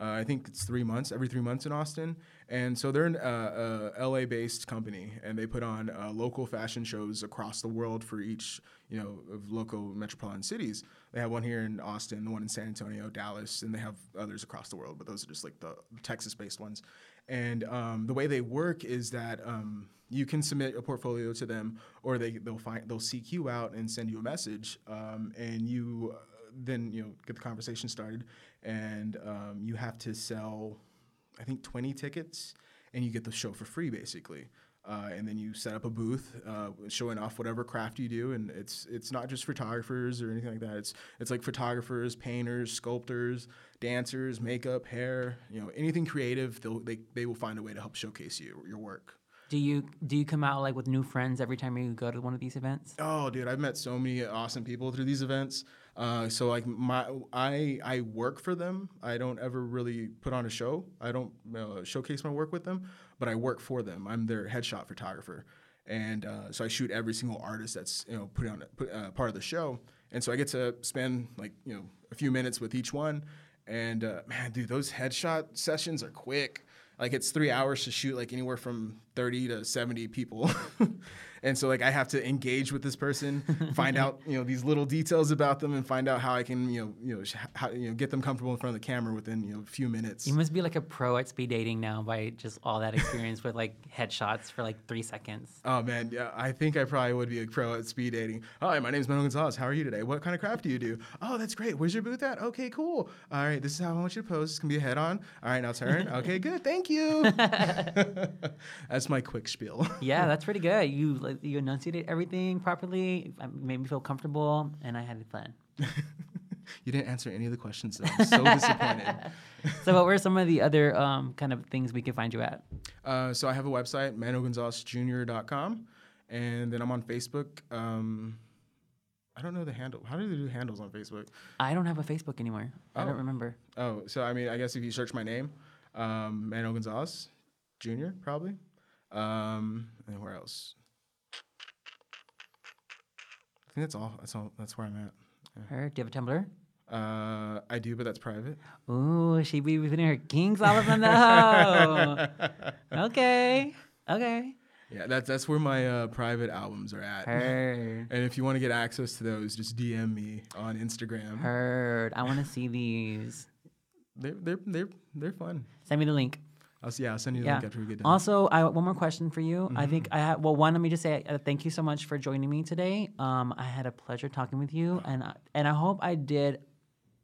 Uh, I think it's three months, every three months in Austin, and so they're an uh, uh, LA-based company, and they put on uh, local fashion shows across the world for each, you know, of local metropolitan cities. They have one here in Austin, the one in San Antonio, Dallas, and they have others across the world, but those are just like the Texas-based ones. And um, the way they work is that um, you can submit a portfolio to them, or they they'll find they'll seek you out and send you a message, um, and you uh, then you know get the conversation started, and um, you have to sell, I think twenty tickets, and you get the show for free basically. Uh, and then you set up a booth uh, showing off whatever craft you do, and it's it's not just photographers or anything like that. It's it's like photographers, painters, sculptors, dancers, makeup, hair, you know, anything creative. They'll, they they will find a way to help showcase you your work. Do you do you come out like with new friends every time you go to one of these events? Oh, dude, I've met so many awesome people through these events. Uh, so like my, I I work for them. I don't ever really put on a show. I don't uh, showcase my work with them, but I work for them. I'm their headshot photographer, and uh, so I shoot every single artist that's you know put on put, uh, part of the show. And so I get to spend like you know a few minutes with each one. And uh, man, dude, those headshot sessions are quick like it's three hours to shoot like anywhere from 30 to 70 people and so like i have to engage with this person find out you know these little details about them and find out how i can you know you know sh- how, you know get them comfortable in front of the camera within you know a few minutes You must be like a pro at speed dating now by just all that experience with like headshots for like three seconds. Oh man, yeah, I think I probably would be a pro at speed dating. Hi, my name is Manuel Gonzalez. How are you today? What kind of craft do you do? Oh, that's great. Where's your booth at? Okay, cool. All right, this is how I want you to pose. It's gonna be a head on. All right, now turn. Okay, good. Thank you. That's my quick spiel. Yeah, that's pretty good. You like, you enunciated everything properly. uh, Made me feel comfortable, and I had fun. you didn't answer any of the questions. Though. I'm so disappointed. So, what were some of the other um, kind of things we could find you at? Uh, so I have a website, manuelgonzalezjr.com, and then I'm on Facebook. Um, I don't know the handle. How do they do handles on Facebook? I don't have a Facebook anymore. I Oh. don't remember. Oh, so I mean, I guess if you search my name, um, Manuel Gonzalez Jr. probably. Um, and where else? I think that's all. That's all. That's where I'm at. Her, do you have a Tumblr? Uh, I do, but that's private. Ooh, she be putting her kings all up in the hoe. Okay, okay. Yeah, that's that's where my uh, private albums are at. Heard, And if you want to get access to those, just DM me on Instagram. heard. I want to see these. They're they're they're they're fun. Send me the link. I'll see. Yeah, I'll send you the Yeah. link after we get done. Also, I one more question for you. I think Mm-hmm. I have. Well, one, let me just say uh, thank you so much for joining me today. Um, I had a pleasure talking with you, and I, and I hope I did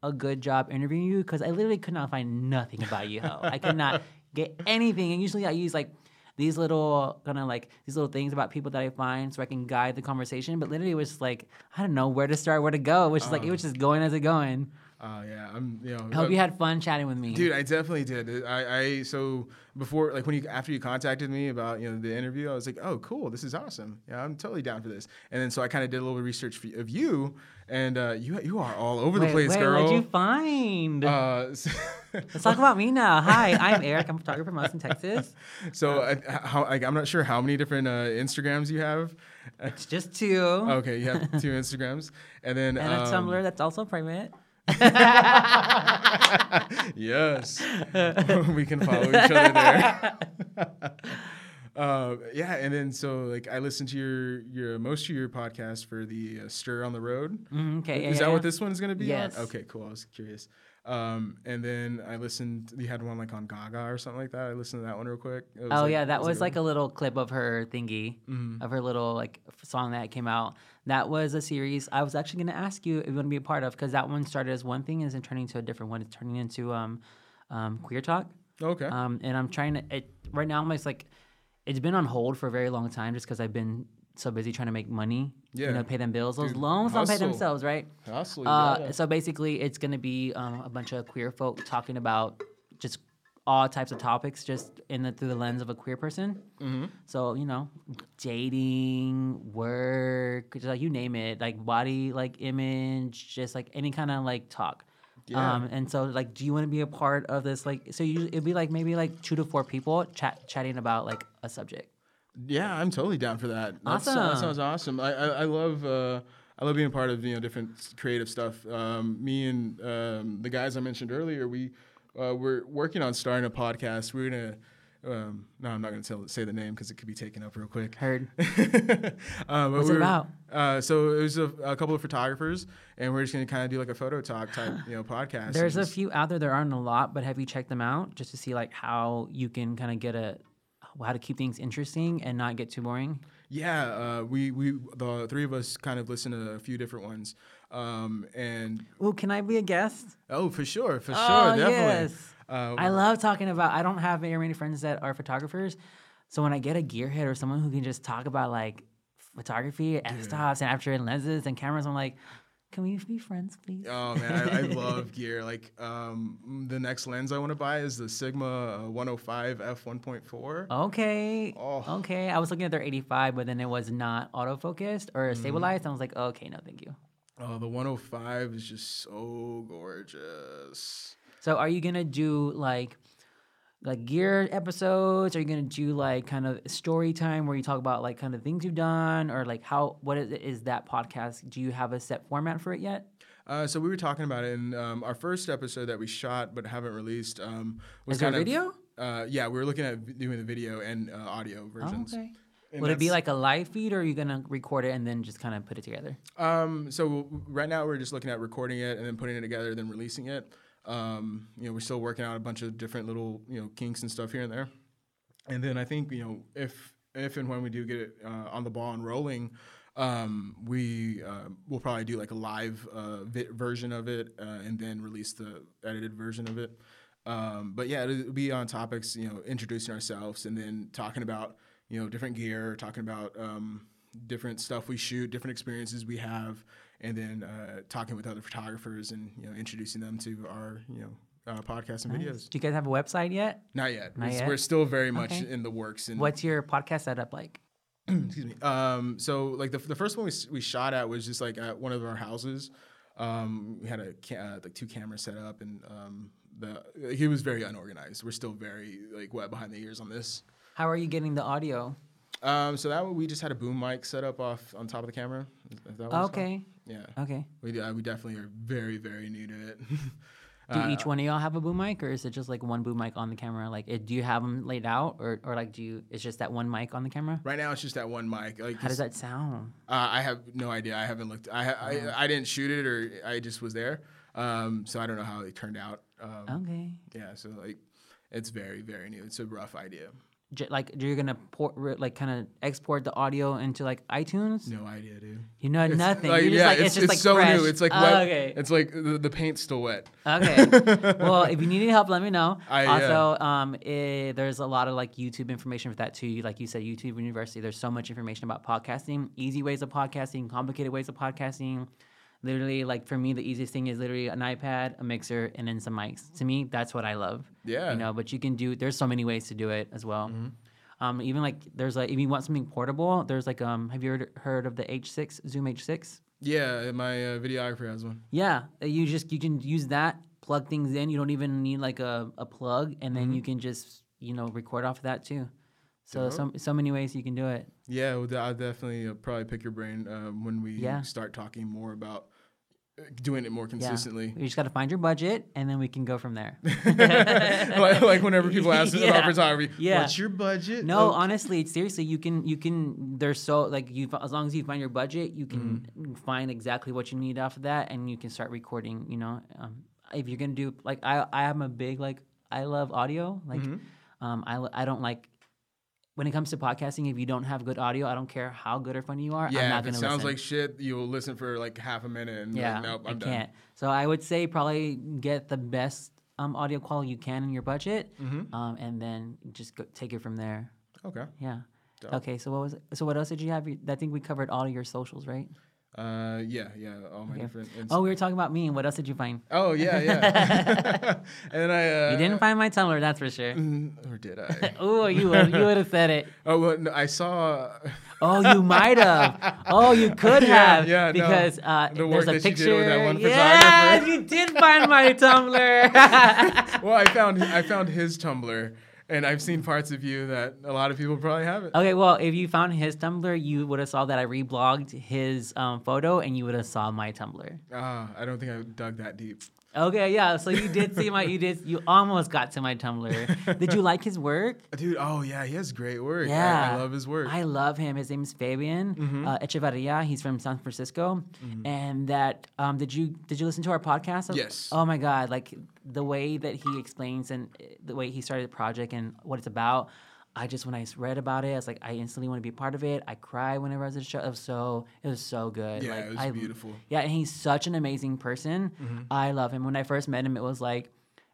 a good job interviewing you because I literally could not find nothing about you. Ho. I could not get anything, and usually I use like these little kind of like these little things about people that I find so I can guide the conversation. But literally, it was just like I don't know where to start, where to go. Which is like it was just going as it going. Uh, yeah, I'm. You know, I hope uh, you had fun chatting with me. Dude, I definitely did. I, I so before like when you after you contacted me about you know the interview, I was like, oh cool, this is awesome. Yeah, I'm totally down for this. And then so I kind of did a little research for, of you, and uh, you you are all over the place, wait, girl. What'd you find? uh, Let's talk about me now. Hi, I'm Eric. I'm a photographer from Austin, Texas. so I, how like, I'm not sure how many different uh, Instagrams you have. It's just two. Okay, you have two Instagrams, and then and a um, Tumblr that's also private. yes, we can follow each other there. uh, yeah, and then so like I listened to your your most of your podcast for the uh, Stir on the Road. Mm, okay, yeah, Is that yeah. what this one is going to be? Yes. On? Okay, cool. I was curious. Um, and then I listened. You had one like on Gaga or something like that. I listened to that one real quick. Was, Oh like- yeah, that it was like one? a little clip of her thingy, Mm-hmm. of her little like song that came out. That was a series I was actually going to ask you if you want to be a part of because that one started as one thing and is turning into a different one. It's turning into um, um, queer talk. okay. Um, and I'm trying to it right now. I'm just like, it's been on hold for a very long time just because I've been so busy trying to make money. Yeah. You know, pay them bills. Those Dude, loans don't pay themselves, right? Hustle, Uh, so basically, it's gonna be um, a bunch of queer folk talking about all types of topics, just in the through the lens of a queer person. Mm-hmm. So you know, dating, work, just like you name it, like body, like image, just like any kind of like talk. Yeah. Um, and so like, do you want to be a part of this? Like, so you it'd be like maybe like two to four people chat chatting about like a subject. Yeah, I'm totally down for that. That's, That sounds awesome. I, I, I love uh, I love being part of you know different creative stuff. Um, me and um, the guys I mentioned earlier, we uh, we're working on starting a podcast. We're gonna. Um, no, I'm not gonna tell, say the name because it could be taken up real quick. Heard. um, What's it we're- about? Uh, so it was a, a couple of photographers, and we're just gonna kind of do like a photo talk type, you know, podcast. There's a few out there. There aren't a lot, but have you checked them out just to see like how you can kind of get a how to keep things interesting and not get too boring? Yeah, uh, we we the three of us kind of listened to a few different ones, um, and Oh, can I be a guest? oh, for sure, for sure, Oh, definitely. yes. Uh, I love talking about. I don't have very many friends that are photographers, so when I get a gearhead or someone who can just talk about like photography, and aperture and lenses and cameras, I'm like, can we be friends, please? Oh man, I, I love gear. Like um, the next lens I want to buy is the Sigma uh, 105 f 1.4. Okay. Oh. Okay. I was looking at their 85, but then it was not autofocused or Mm-hmm. stabilized. I was like, okay, no, thank you. Oh, the 105 is just so gorgeous. So are you gonna do like like gear episodes? Are you gonna do like kind of story time where you talk about like kind of things you've done or like how what is, is that podcast? Do you have a set format for it yet? Uh, so we were talking about it in um, our first episode that we shot but haven't released. Um, was Is there a of- video? Uh, yeah, we were looking at doing the video and uh, audio versions. Oh, okay. And Would it be like a live feed or are you gonna record it and then just kind of put it together? Um, so right now we're just looking at recording it and then putting it together, then releasing it. Um, you know, we're still working out a bunch of different little you know kinks and stuff here and there. And then I think you know if if and when we do get it uh, on the ball and rolling, um, we uh, will probably do like a live uh, version of it uh, and then release the edited version of it. Um, but yeah, it'll be on topics, you know, introducing ourselves and then talking about, you know, different gear, talking about um, different stuff we shoot, different experiences we have, and then uh, talking with other photographers and you know introducing them to our you know uh, podcasts and videos. Do you guys have a website yet? Not yet. Not It's- yet? We're still very much Okay. in the works. And What's your podcast setup like? excuse me. Um, so like the, the first one we, we shot at was just like at one of our houses. Um, we had a ca- uh, like two cameras set up, and um, the he was very unorganized. We're still very like wet behind the ears on this. How are you getting the audio? Um, so that one we just had a boom mic set up off on top of the camera. Is that called? Okay. Yeah. Okay. We, uh, we definitely are very very new to it. Do Uh, each one of y'all have a boom mic, or is it just like one boom mic on the camera? Like, it, do you have them laid out, or, or like, do you? It's just that one mic on the camera. Right now, it's just that one mic. Like, How does that sound? Uh, I have no idea. I haven't looked. I, ha- I I didn't shoot it, or I just was there. Um, so I don't know how it turned out. Um, Okay. Yeah. So like, it's very very new. It's a rough idea. J- like, you're gonna port, re- like, kind of export the audio into like iTunes? No idea, dude. You know It's nothing. Like, yeah, like, it's, it's, just like so fresh. new. It's like Oh, wet. okay. It's like the, the paint's still wet. Okay. well, if you need any help, let me know. I- yeah. also, um, eh, there's a lot of like YouTube information for that too. Like you said, YouTube University. There's so much information about podcasting, easy ways of podcasting, complicated ways of podcasting. Literally like for me the easiest thing is literally an iPad, a mixer, and then some mics. To me, that's what I love. Yeah. You know, but you can do. There's so many ways to do it as well. Hmm. Um, even like there's like if you want something portable, there's like um, have you heard heard of the H6 Zoom H6? Yeah, my uh, videographer has one. Yeah, uh, you just you can use that, plug things in. You don't even need like a, a plug, and then you can just you know record off of that too. So so so many ways you can do it. Yeah, well, I'll definitely uh, probably pick your brain um, when we Yeah. start talking more about uh, doing it more Yeah. consistently. You just got to find your budget, and then we can go from there. like, like whenever people ask us Yeah. about photography, Yeah. what's your budget? No, Oh, honestly, seriously, you can you can. There's so like you as long as you find your budget, you can Mm-hmm. find exactly what you need off of that, and you can start recording. You know, um, if you're gonna do like I I am a big like I love audio. Like, Mm-hmm. um, I I don't like. When it comes to podcasting, if you don't have good audio, I don't care how good or funny you are. I'm yeah, not if gonna it sounds listen. like shit, you'll listen for like half a minute and yeah, like, nope, I'm I done. can't. So I would say probably get the best um, audio quality you can in your budget, Mm-hmm. um, and then just go, take it from there. Okay. Yeah. Dope. Okay. So what was? So what else did you have? I think we covered all of your socials, right? Uh, yeah, yeah, all my Okay. different. Ins- Oh, we were talking about me. and What else did you find? oh, yeah, yeah. and I. Uh, you didn't find my Tumblr, that's for sure. mm, Or did I? Oh, you would you would have said it. oh, well, no, I saw. Oh, you might have. Oh, you could Yeah, have. yeah, no. Because uh, The work there's a that you picture. did with that one yeah, you did find my Tumblr. well, I found I found his Tumblr, and I've seen parts of you that a lot of people probably haven't. okay, well, if you found his Tumblr, you would have saw that I reblogged his um, photo, and you would have saw my Tumblr. Ah, I don't think I dug that deep. Okay, yeah. So you did see my. You did. You almost got to my Tumblr. Did you like his work? Dude, oh yeah, he has great work. I- I, love his work. I love him. His name is Fabian Mm-hmm. uh, Echevarria. He's from San Francisco. And that um, did you did you listen to our podcast? Yes. Oh my God! Like the way that he explains and uh, the way he started the project and what it's about. I just when I read about it, I was like, I instantly want to be a part of it. I cry whenever I was at the show. It was so it was so good. yeah, like, it was I, beautiful. Yeah, and he's such an amazing person. Mm-hmm. I love him. When I first met him, it was like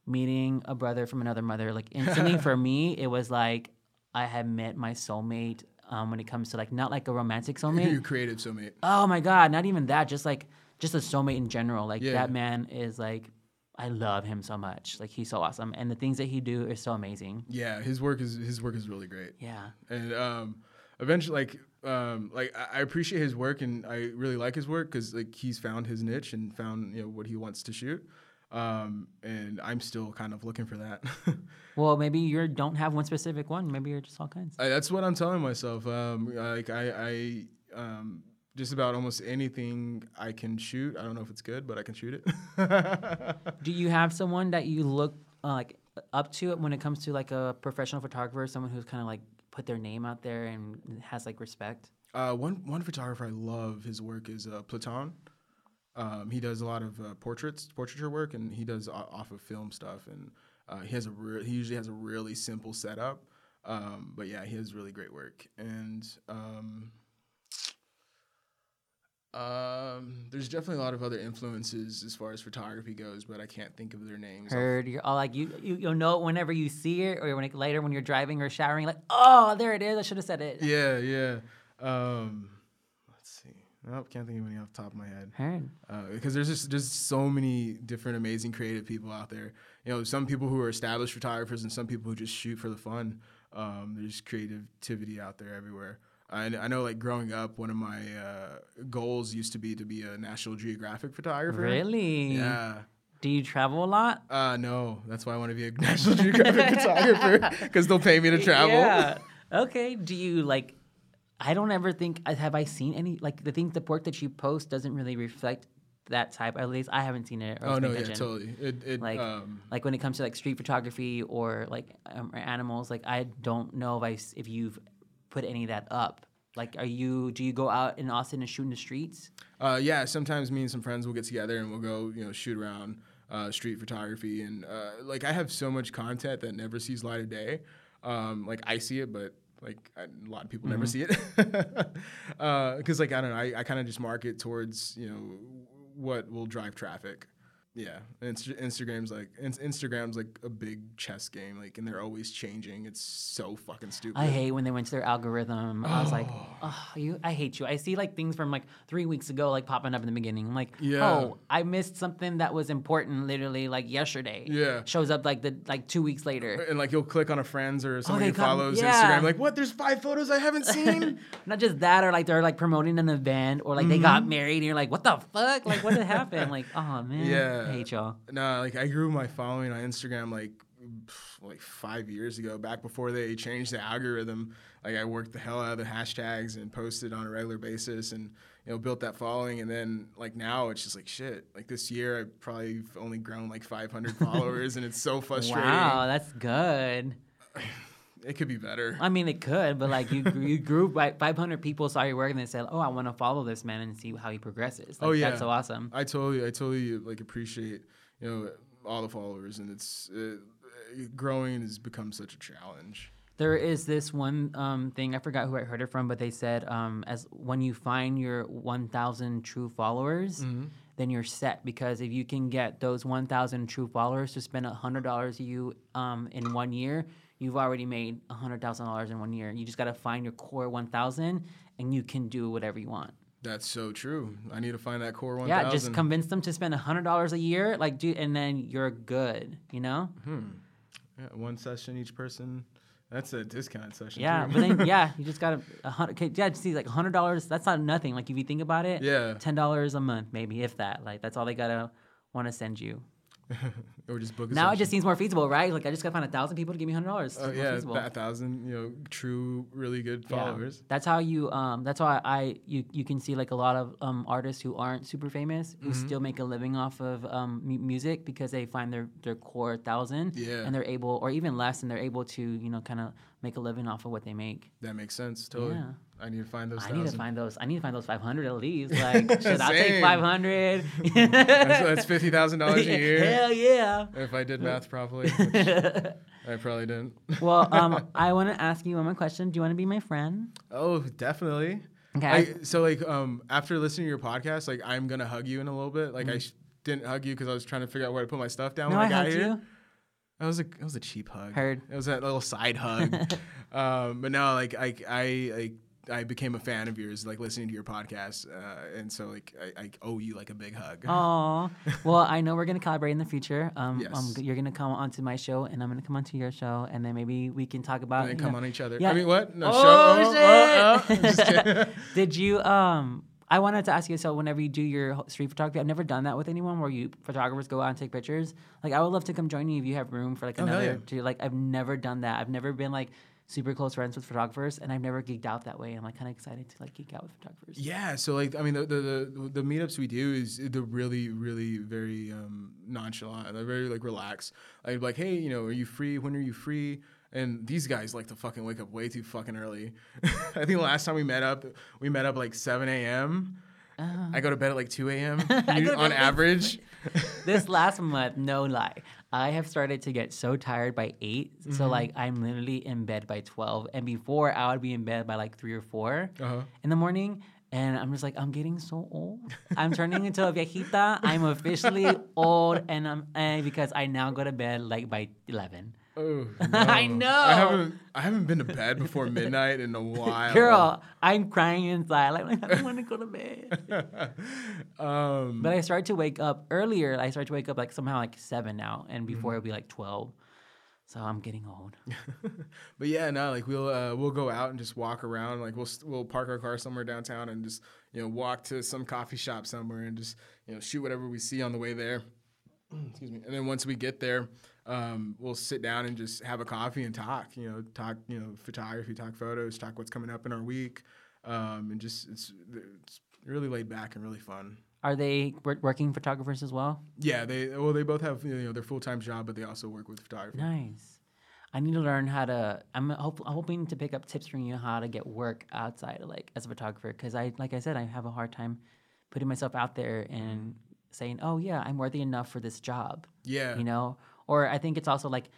meeting a brother from another mother. Like instantly for me, it was like I had met my soulmate. Um, when it comes to like not like a romantic Your soulmate. creative soulmate. oh my god, not even that. Just like just a soulmate in general. Like Yeah. that man is like I love him so much. Like he's so awesome, and the things that he do is so amazing. Yeah, his work is his work is really great. Yeah. and um, eventually, like, um, like I appreciate his work, and I really like his work because like he's found his niche and found you know what he wants to shoot. Um, and I'm still kind of looking for that. Well, maybe you don't have one specific one. Maybe you're just all kinds. I, that's what I'm telling myself. Um, like I, I um, just about almost anything I can shoot. I don't know if it's good, but I can shoot it. Do you have someone that you look uh, like up to when it comes to like a professional photographer, someone who's kind of like put their name out there and has like respect? Uh, one one photographer I love his work is uh, Platon. Um, he does a lot of uh, portraits, portraiture work, and he does off of film stuff. And uh, he has a re- he usually has a really simple setup. Um, but yeah, he has really great work. And um, um, there's definitely a lot of other influences as far as photography goes, but I can't think of their names. Heard you're all like you, you you'll know it whenever you see it or when it, later when you're driving or showering like oh there it is I should have said it. Yeah, yeah. Um, let's see. Nope, can't think of any off the top of my head. Heard. uh, because there's just just so many different amazing creative people out there. You know, some people who are established photographers and some people who just shoot for the fun. Um, there's creativity out there everywhere. I, I know, like growing up, one of my uh, goals used to be to be a National Geographic photographer. Really? Yeah. Do you travel a lot? Uh, no, that's why I want to be a National Geographic photographer because they'll pay me to travel. Yeah. Okay. Do you like? I don't ever think I have I seen any like the thing the work that you post doesn't really reflect that type. At least I haven't seen it. Or Oh no, yeah, totally. It, it Like- um, Like when it comes to like street photography or like um, or animals, like I don't know if I if you've put any of that up. Like, are you do you go out in Austin and shoot in the streets? Uh, yeah, sometimes me and some friends will get together and we'll go, you know, shoot around uh, street photography. And uh, like, I have so much content that never sees light of day. Um, like, I see it, but like I, a lot of people never see it. Because, like, I don't know, I, I kind of just market towards, you know, what will drive traffic. Yeah, Inst- Instagram's like in- Instagram's like a big chess game, like, and they're always changing. It's so fucking stupid. I hate when they went to their algorithm. I was like, oh, you, I hate you. I see like things from like three weeks ago, like popping up in the beginning. I'm like, Yeah. oh, I missed something that was important literally like yesterday. Yeah. Shows up like the like two weeks later. and like you'll click on a friend's or somebody they who come- follows yeah. Instagram, like, what? There's five photos I haven't seen. Not just that, or like they're like promoting an event, or like they Mm-hmm. got married, and you're like, what the fuck? Like, what did happen? like, oh man, Yeah. I hate y'all. no, like I grew my following on Instagram like like five years ago, back before they changed the algorithm. Like I worked the hell out of the hashtags and posted on a regular basis, and you know built that following. And then like now it's just like shit. Like this year I probably only grown like 500 followers, and it's so frustrating. Wow, that's good. It could be better. I mean, it could, but like you, you grew like 500 people saw your work and they said, "Oh, I want to follow this man and see how he progresses." Like, Oh, yeah. that's so awesome. I totally, I totally like appreciate you know all the followers, and it's uh, growing has become such a challenge. There is this one um, thing I forgot who I heard it from, but they said um, as when you find your 1,000 true followers, Mm-hmm. then you're set because if you can get those 1,000 true followers to spend hundred dollars you um, in one year, you've already made hundred thousand dollars in one year. You just got to find your core 1,000, and you can do whatever you want. That's so true. I need to find that core one. Yeah, just convince them to spend hundred dollars a year, like do, and then you're good. You know? Hmm. Yeah, one session each person. That's a discount session. Yeah, too. but then yeah, you just gotta a hundred. okay, Yeah, just see, like hundred dollars. That's not nothing. Like if you think about it, Yeah. ten dollars a month, maybe if that. Like that's all they gotta want to send you. or just book. Now it just seems more feasible, right? Like I just gotta find a thousand people to give me hundred dollars. Oh yeah, a thousand. You know, true, really good Yeah. followers. That's how you. Um, that's why I you you can see like a lot of um, artists who aren't super famous who Mm-hmm. still make a living off of um, mu- music because they find their their core thousand. Yeah. And they're able, or even less, and they're able to you know kind of make a living off of what they make. That makes sense. Totally. Yeah. I need to find those. I need to find those. I need to find those five hundred at least. Like, should I take five hundred? that's, that's fifty thousand dollars a year. Hell yeah. If I did math properly, which I probably didn't. Well, um, I want to ask you one more question. Do you want to be my friend? Oh, definitely. Okay. I, so like um after listening to your podcast, like I'm gonna hug you in a little bit. Like I sh- didn't hug you because I was trying to figure out where to put my stuff down no, when I I, got here. you. That was a it was a cheap hug. Heard. It was that little side hug. um, but no, like I I like I became a fan of yours, like listening to your podcast, uh, and so like I, I owe you like a big hug. Aw. Well, I know we're gonna collaborate in the future. Um, Yes. um, you're gonna come onto my show, and I'm gonna come onto your show, and then maybe we can talk about. and then come know- on each other. Yeah. I mean, what? No, Oh, show. oh, shit. Just kidding. Did you um? I wanted to ask you. So, whenever you do your street photography, I've never done that with anyone. Where you photographers go out and take pictures. Like, I would love to come join you if you have room for like Oh, another. yeah. To like, I've never done that. I've never been like super close friends with photographers, and I've never geeked out that way. I'm like kind of excited to like geek out with photographers. Yeah, so like I mean the the, the the meetups we do is they're really really very um, nonchalant. They're very like relaxed. I'd be like, hey, you know, are you free? When are you free? And these guys like to fucking wake up way too fucking early. I think the last time we met up, we met up like 7 a.m. I go to bed at like 2 a.m. go to bed on average. this last month, no lie, I have started to get so tired by 8 Mm-hmm. So like I'm literally in bed by twelve, and before I would be in bed by like three or 4 Uh-huh. in the morning. And I'm just like, I'm getting so old. I'm turning into a viejita. I'm officially old, and I'm and because I now go to bed like by eleven. Oh, I know. I haven't I haven't been to bed before midnight in a while. Girl, I'm crying inside. Like, I don't want to go to bed. um, But I started to wake up earlier. I started to wake up like somehow like seven now, and before it'd be like twelve. So I'm getting old. But yeah, no, like we'll uh, we'll go out and just walk around. Like we'll we'll park our car somewhere downtown and just you know walk to some coffee shop somewhere and just you know shoot whatever we see on the way there. Excuse me. And then once we get there, um, we'll sit down and just have a coffee and talk. You know, talk you know photography, talk photos, talk what's coming up in our week, um, and just it's it's really laid back and really fun. Are they working photographers as well? Yeah, they well they both have you know their full time job, but they also work with photography. Nice. I need to learn how to. I'm hope, hoping to pick up tips from you how to get work outside, of, like as a photographer, because I, like I said, I have a hard time putting myself out there and saying, "Oh yeah, I'm worthy enough for this job." Yeah, You know, or I think it's also like,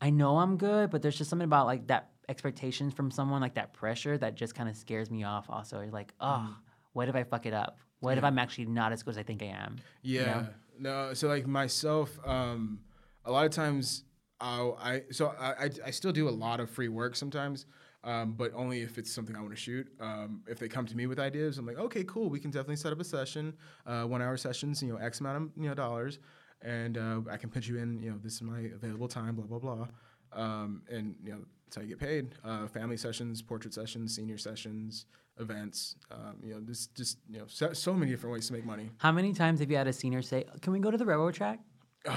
I know I'm good, but there's just something about like that expectations from someone, like that pressure, that just kind of scares me off. Also, You're like, oh, what if I fuck it up? What if I'm actually not as good as I think I am? Yeah, No, so like myself, um, a lot of times I'll, I so I, I I still do a lot of free work sometimes, um, but only if it's something I want to shoot. Um, if they come to me with ideas, I'm like, okay, cool, we can definitely set up a session, uh, one hour sessions, you know, X amount of you know dollars, and uh, I can put you in, you know, this is my available time, blah blah blah, um, and you know that's how you get paid. Uh, family sessions, portrait sessions, senior sessions, events, um, you know, just just you know, so, so many different ways to make money. How many times have you had a senior say, "Can we go to the railroad track?"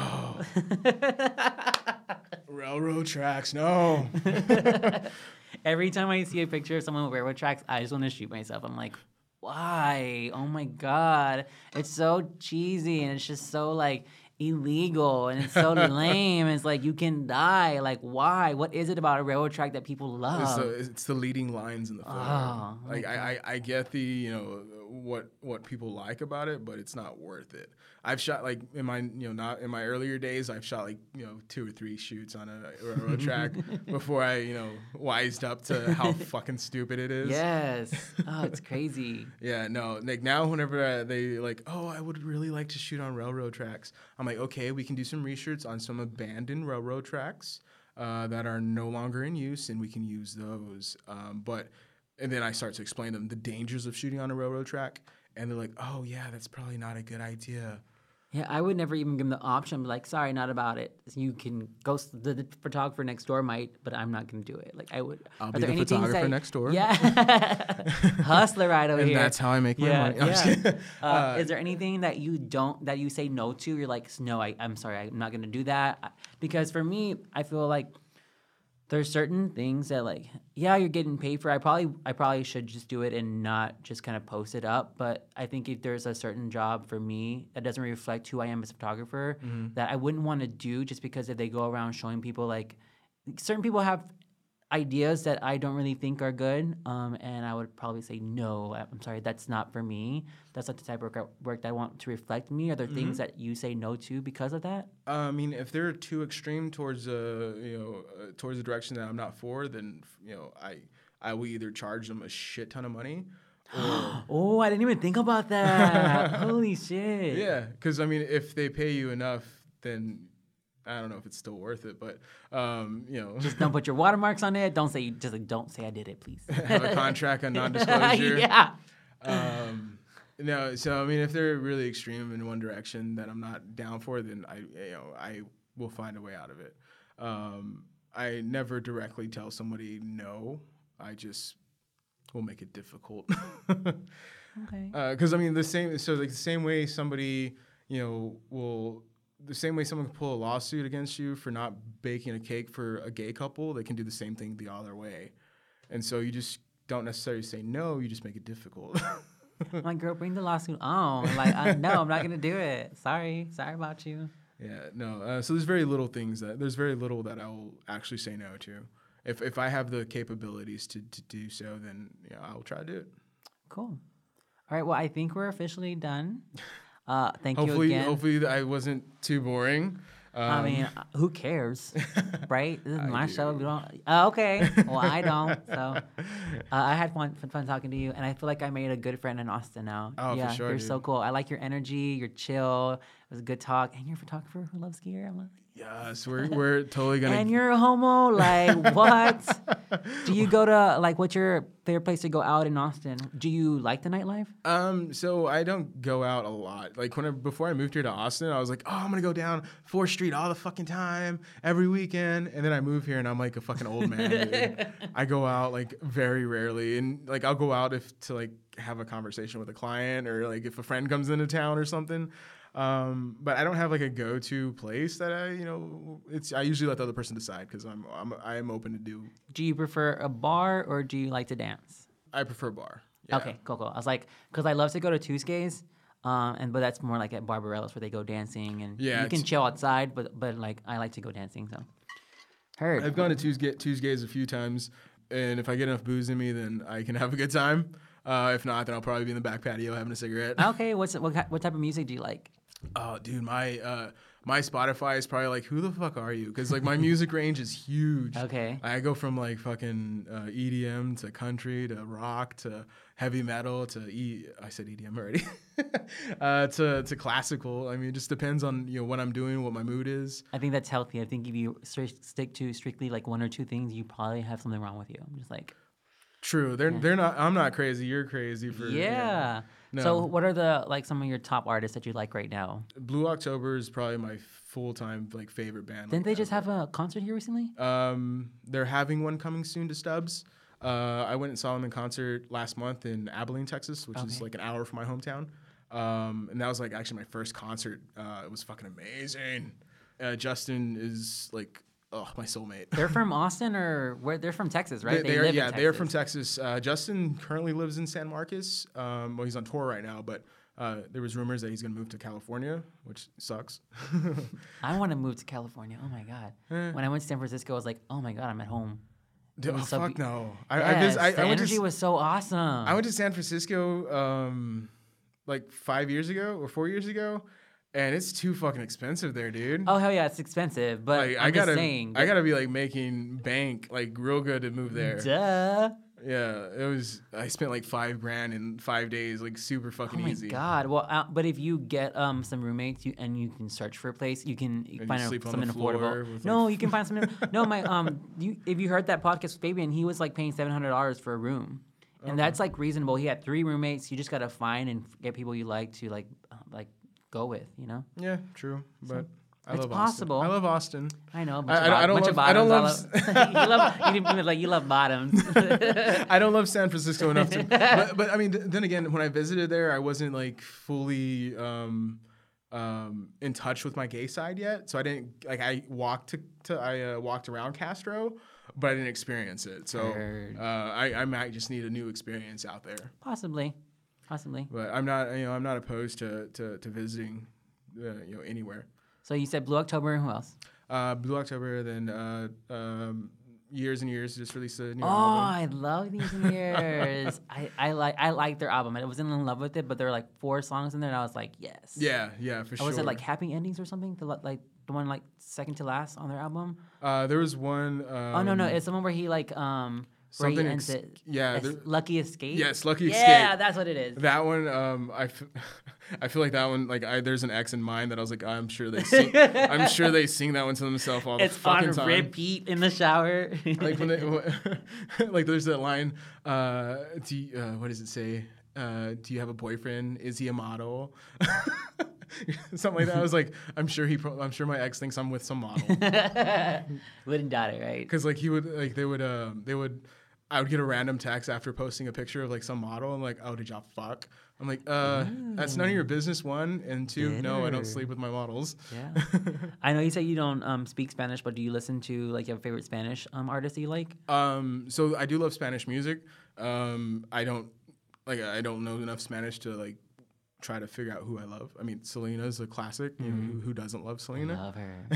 Railroad tracks, no. Every time I see a picture of someone with railroad tracks, I just want to shoot myself. I'm like, why? Oh my god, it's so cheesy and it's just so like illegal and it's so lame. It's like you can die. Like why? What is it about a railroad track that people love? It's the, it's the leading lines in the photo. Oh, like I, I, I get the you know what what people like about it, but it's not worth it. I've shot like in my you know not in my earlier days. I've shot like you know two or three shoots on a railroad track before I you know wised up to how fucking stupid it is. yes. Oh, it's crazy. Yeah, no. Like now, whenever uh, they like, oh, I would really like to shoot on railroad tracks. I'm like, okay, we can do some research on some abandoned railroad tracks uh, that are no longer in use, and we can use those. Um, but and then I start to explain them the dangers of shooting on a railroad track, and they're like, oh yeah, that's probably not a good idea. Yeah, I would never even give them the option. Like, sorry, not about it. You can go. The, the photographer next door might, but I'm not going to do it. Like, I would. I'll are be there the any photographer next door. Yeah, hustler right over And here. that's how I make my yeah, money. I'm yeah. kidding. Uh, is there anything that you don't that you say no to? You're like, no, I, I'm sorry, I'm not going to do that. Because for me, I feel like there's certain things that like yeah you're getting paid for i probably i probably should just do it and not just kind of post it up but i think if there's a certain job for me that doesn't reflect who i am as a photographer mm-hmm. that i wouldn't want to do just because if they go around showing people like certain people have ideas that i don't really think are good um, and i would probably say no I- i'm sorry that's not for me. That's not the type of work, that i want to reflect me. Are there things that you say no to because of that? Uh, I mean, if they're too extreme towards uh, you know uh, towards the direction that I'm not for, then you know I I will either charge them a shit ton of money, or oh i didn't even think about that. Holy shit. Yeah, because I mean, if they pay you enough, then I don't know if it's still worth it, but um, you know, Just don't put your watermarks on it. Don't say just like don't say I did it, please. have a contract on non-disclosure. yeah. Um, no, so I mean, if they're really extreme in one direction that I'm not down for, then I, you know, I will find a way out of it. Um, I never directly tell somebody no. I just will make it difficult. Okay. Because I mean, the same. So like the same way somebody, you know, will the same way someone can pull a lawsuit against you for not baking a cake for a gay couple, they can do the same thing the other way. And so you just don't necessarily say no. You just make it difficult. Like, girl, bring the lawsuit on. Like, uh, no, I'm not gonna do it. Sorry, sorry about you. Yeah, no. Uh, so there's very little things that there's very little that I'll actually say no to. If if I have the capabilities to, to do so, then yeah, I'll try to do it. Cool. All right. Well, I think we're officially done. Uh, thank you Hopefully, again. hopefully I wasn't too boring. Um, I mean, uh, who cares, right? This is my do. show. We don't. Uh, okay. Well, I don't. So, uh, I had fun, fun, fun talking to you, and I feel like I made a good friend in Austin now. Oh, for yeah, sure, you're so cool. I like your energy. You're chill. It was a good talk, and you're a photographer who loves gear. I'm like, yes, we're we're totally gonna. and you're a homo. Like what? Do you go to like what's your favorite place to go out in Austin? Do you like the nightlife? Um, so I don't go out a lot. Like when I, before I moved here to Austin, I was like, oh, I'm gonna go down Fourth Street all the fucking time, every weekend. And then I move here and I'm like a fucking old man. I go out like very rarely, and like I'll go out if to like have a conversation with a client or like if a friend comes into town or something. Um, but I don't have like a go-to place that I, you know, it's I usually let the other person decide because I'm I'm I am open to do. Do you prefer a bar or do you like to dance? I prefer bar. Yeah. Okay, cool, cool. I was like, because I love to go to Tuesdays, um, and but that's more like at Barbarella's where they go dancing and Yeah, you can chill outside, but but like I like to go dancing. So, heard. I've gone to Tuesday, Tuesdays a few times, and if I get enough booze in me, then I can have a good time. Uh, if not, then I'll probably be in the back patio having a cigarette. okay, what's what what type of music do you like? Oh, dude, my uh, my Spotify is probably like, who the fuck are you? Because like my music range is huge. Okay. I go from like fucking uh, EDM to country to rock to heavy metal to e. I said EDM already. uh, to to classical. I mean, it just depends on you know what I'm doing, what my mood is. I think that's healthy. I think if you stri- stick to strictly like one or two things, you probably have something wrong with you. I'm just like, True. They're they're not. I'm not crazy. You're crazy for yeah. No. So, what are the like some of your top artists that you like right now? Blue October is probably my full time like favorite band. Didn't like, they just ever. have a concert here recently? Um, they're having one coming soon to Stubb's. Uh, I went and saw them in concert last month in Abilene, Texas, which is like an hour from my hometown. Um, and that was like actually my first concert. Uh, it was fucking amazing. Uh, Justin is like, oh, my soulmate. They're from Austin or where? They're from Texas, right? They, they are, live in yeah, they are from Texas. Texas. Uh, Justin currently lives in San Marcos. Um, well, he's on tour right now, but uh, there was rumors that he's gonna move to California, which sucks. I want to move to California. Oh my god! Eh. When I went to San Francisco, I was like, oh my god, I'm at home. Dude, oh, so fuck be- no! I, I, Yes, I, the I went to energy s- was so awesome. I went to San Francisco um, like five years ago or four years ago, and it's too fucking expensive there, dude. oh hell yeah, it's expensive, but like I'm I gotta, just saying. I gotta be like making bank like real good to move there. Duh. Yeah, it was. I spent like five grand in five days, like super fucking easy. Oh my easy. god! Well, uh, but if you get um some roommates, you and you can search for a place, you can you you find a, something affordable. No, like- you can find something. no, my um, you if you heard that podcast with Fabian, he was like paying seven hundred dollars for a room, and that's like reasonable. He had three roommates. You just gotta find and get people you like to like uh, like go with. You know. Yeah, true, but I it's possible. Austin. I love Austin. I know. I- I- I don't love- I don't love all up- you love. You like you love bottoms. I don't love San Francisco enough to, but, but I mean, th- then again, when I visited there, I wasn't like fully um, um, in touch with my gay side yet. So I didn't like I walked to, to I uh, walked around Castro, but I didn't experience it. So uh, I, I might just need a new experience out there. possibly, possibly. But I'm not you know I'm not opposed to to, to visiting uh, you know anywhere. So you said Blue October. And who else? Uh, Blue October, then uh, um, Years and Years just released a new album. Oh, album. I love these years. I, I like I like their album. I wasn't in love with it, but there were like four songs in there, and I was like, yes. Yeah, yeah, for Or sure. was it like Happy Endings or something? The, like the one like second to last on their album? Uh, there was one. Um, oh no no, it's the one where he like um something ex- it. yeah, Lucky Escape. Yes, Lucky Yeah, Escape. Yeah, that's what it is. that one. Um, I, f- I feel like that one. Like, I, there's an ex in mind that I was like, I'm sure they sing. I'm sure they sing that one to themselves all the time. It's on fucking time. repeat in the shower. Like when they, like there's that line. Uh, do you, uh, what does it say? Uh, do you have a boyfriend? Is he a model? Something like that. I was like, I'm sure he. Pro- I'm sure my ex thinks I'm with some model. Wouldn't doubt it, right? Because like he would like they would um they would I would get a random text after posting a picture of like some model. I'm like, oh, did y'all fuck? I'm like, uh, that's none of your business. One and two, no, I don't sleep with my models. Yeah. I know you say you don't um, speak Spanish, but do you listen to like your favorite Spanish um, artist that you like? Um, so I do love Spanish music. Um, I don't like I don't know enough Spanish to like try to figure out who I love. I mean, Selena's a classic. You know, who, who doesn't love Selena? Love her.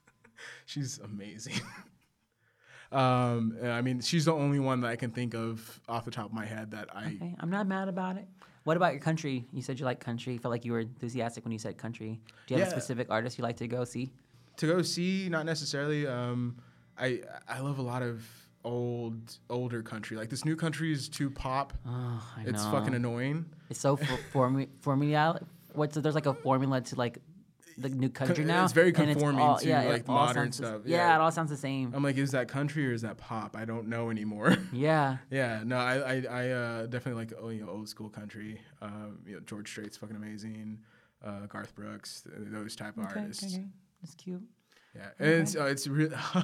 She's amazing. Um, I mean, she's the only one that I can think of off the top of my head that I Okay, I'm not mad about it. What about your country? You said you like country. You Felt like you were enthusiastic when you said country. Do you have a specific artist you like to go see? to go see not necessarily um i i love a lot of old older country like this new country is too pop Oh, I it's know. fucking annoying It's so for, formu- formula. What's there's like a formula to like the new country now. it's very and conforming all- to, yeah, like, modern sounds the- stuff, Yeah. yeah. it all sounds the same. i'm like is that country or is that pop i don't know anymore yeah. yeah no i i, I uh, definitely like oh, you know, old school country um you know george strait's fucking amazing uh, garth brooks th- those type of Okay, artists okay, okay. That's cute. Yeah, and it's uh, it's really.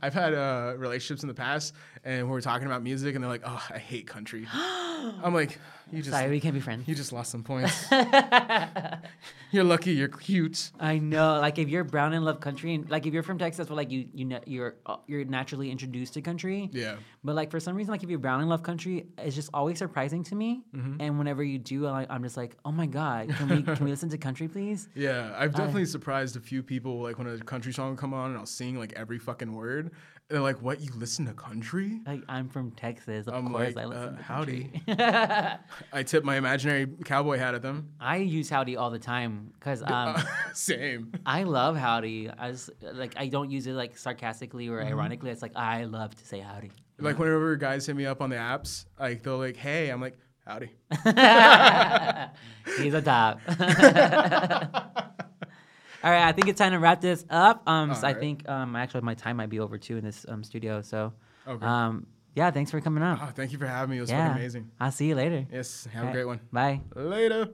I've had uh, relationships in the past, and we're talking about music, and they're like, "Oh, I hate country." I'm like, "You just Sorry, we can't be friends. you just lost some points. you're lucky. You're cute." I know. Like if you're brown and love country, and like if you're from Texas, well, like you you know, you're uh, you're naturally introduced to country. Yeah, But like for some reason, like if you're brown and love country, it's just always surprising to me. Mm-hmm. And whenever you do, I, I'm just like, oh my god, can we can we listen to country, please? yeah. I've definitely surprised a few people like when a country song will come on, and I'll sing like every fucking word. They're like, "What? You listen to country?" Like I'm from Texas, of I'm course like, I listen uh, to howdy. I tip my imaginary cowboy hat at them. I use howdy all the time because um, Same. I love howdy. I just, like I don't use it like sarcastically or Mm-hmm. ironically. It's like I love to say howdy. Like whenever guys hit me up on the apps, like they're like, "Hey," I'm like, "Howdy." He's a top. All right, I think it's time to wrap this up. Um, so I think um, actually my time might be over too in this um, studio. So, Okay. um, yeah, thanks for coming out. Oh, thank you for having me. It was yeah, amazing. I'll see you later. Yes. Have All a right, great one. Bye. Later.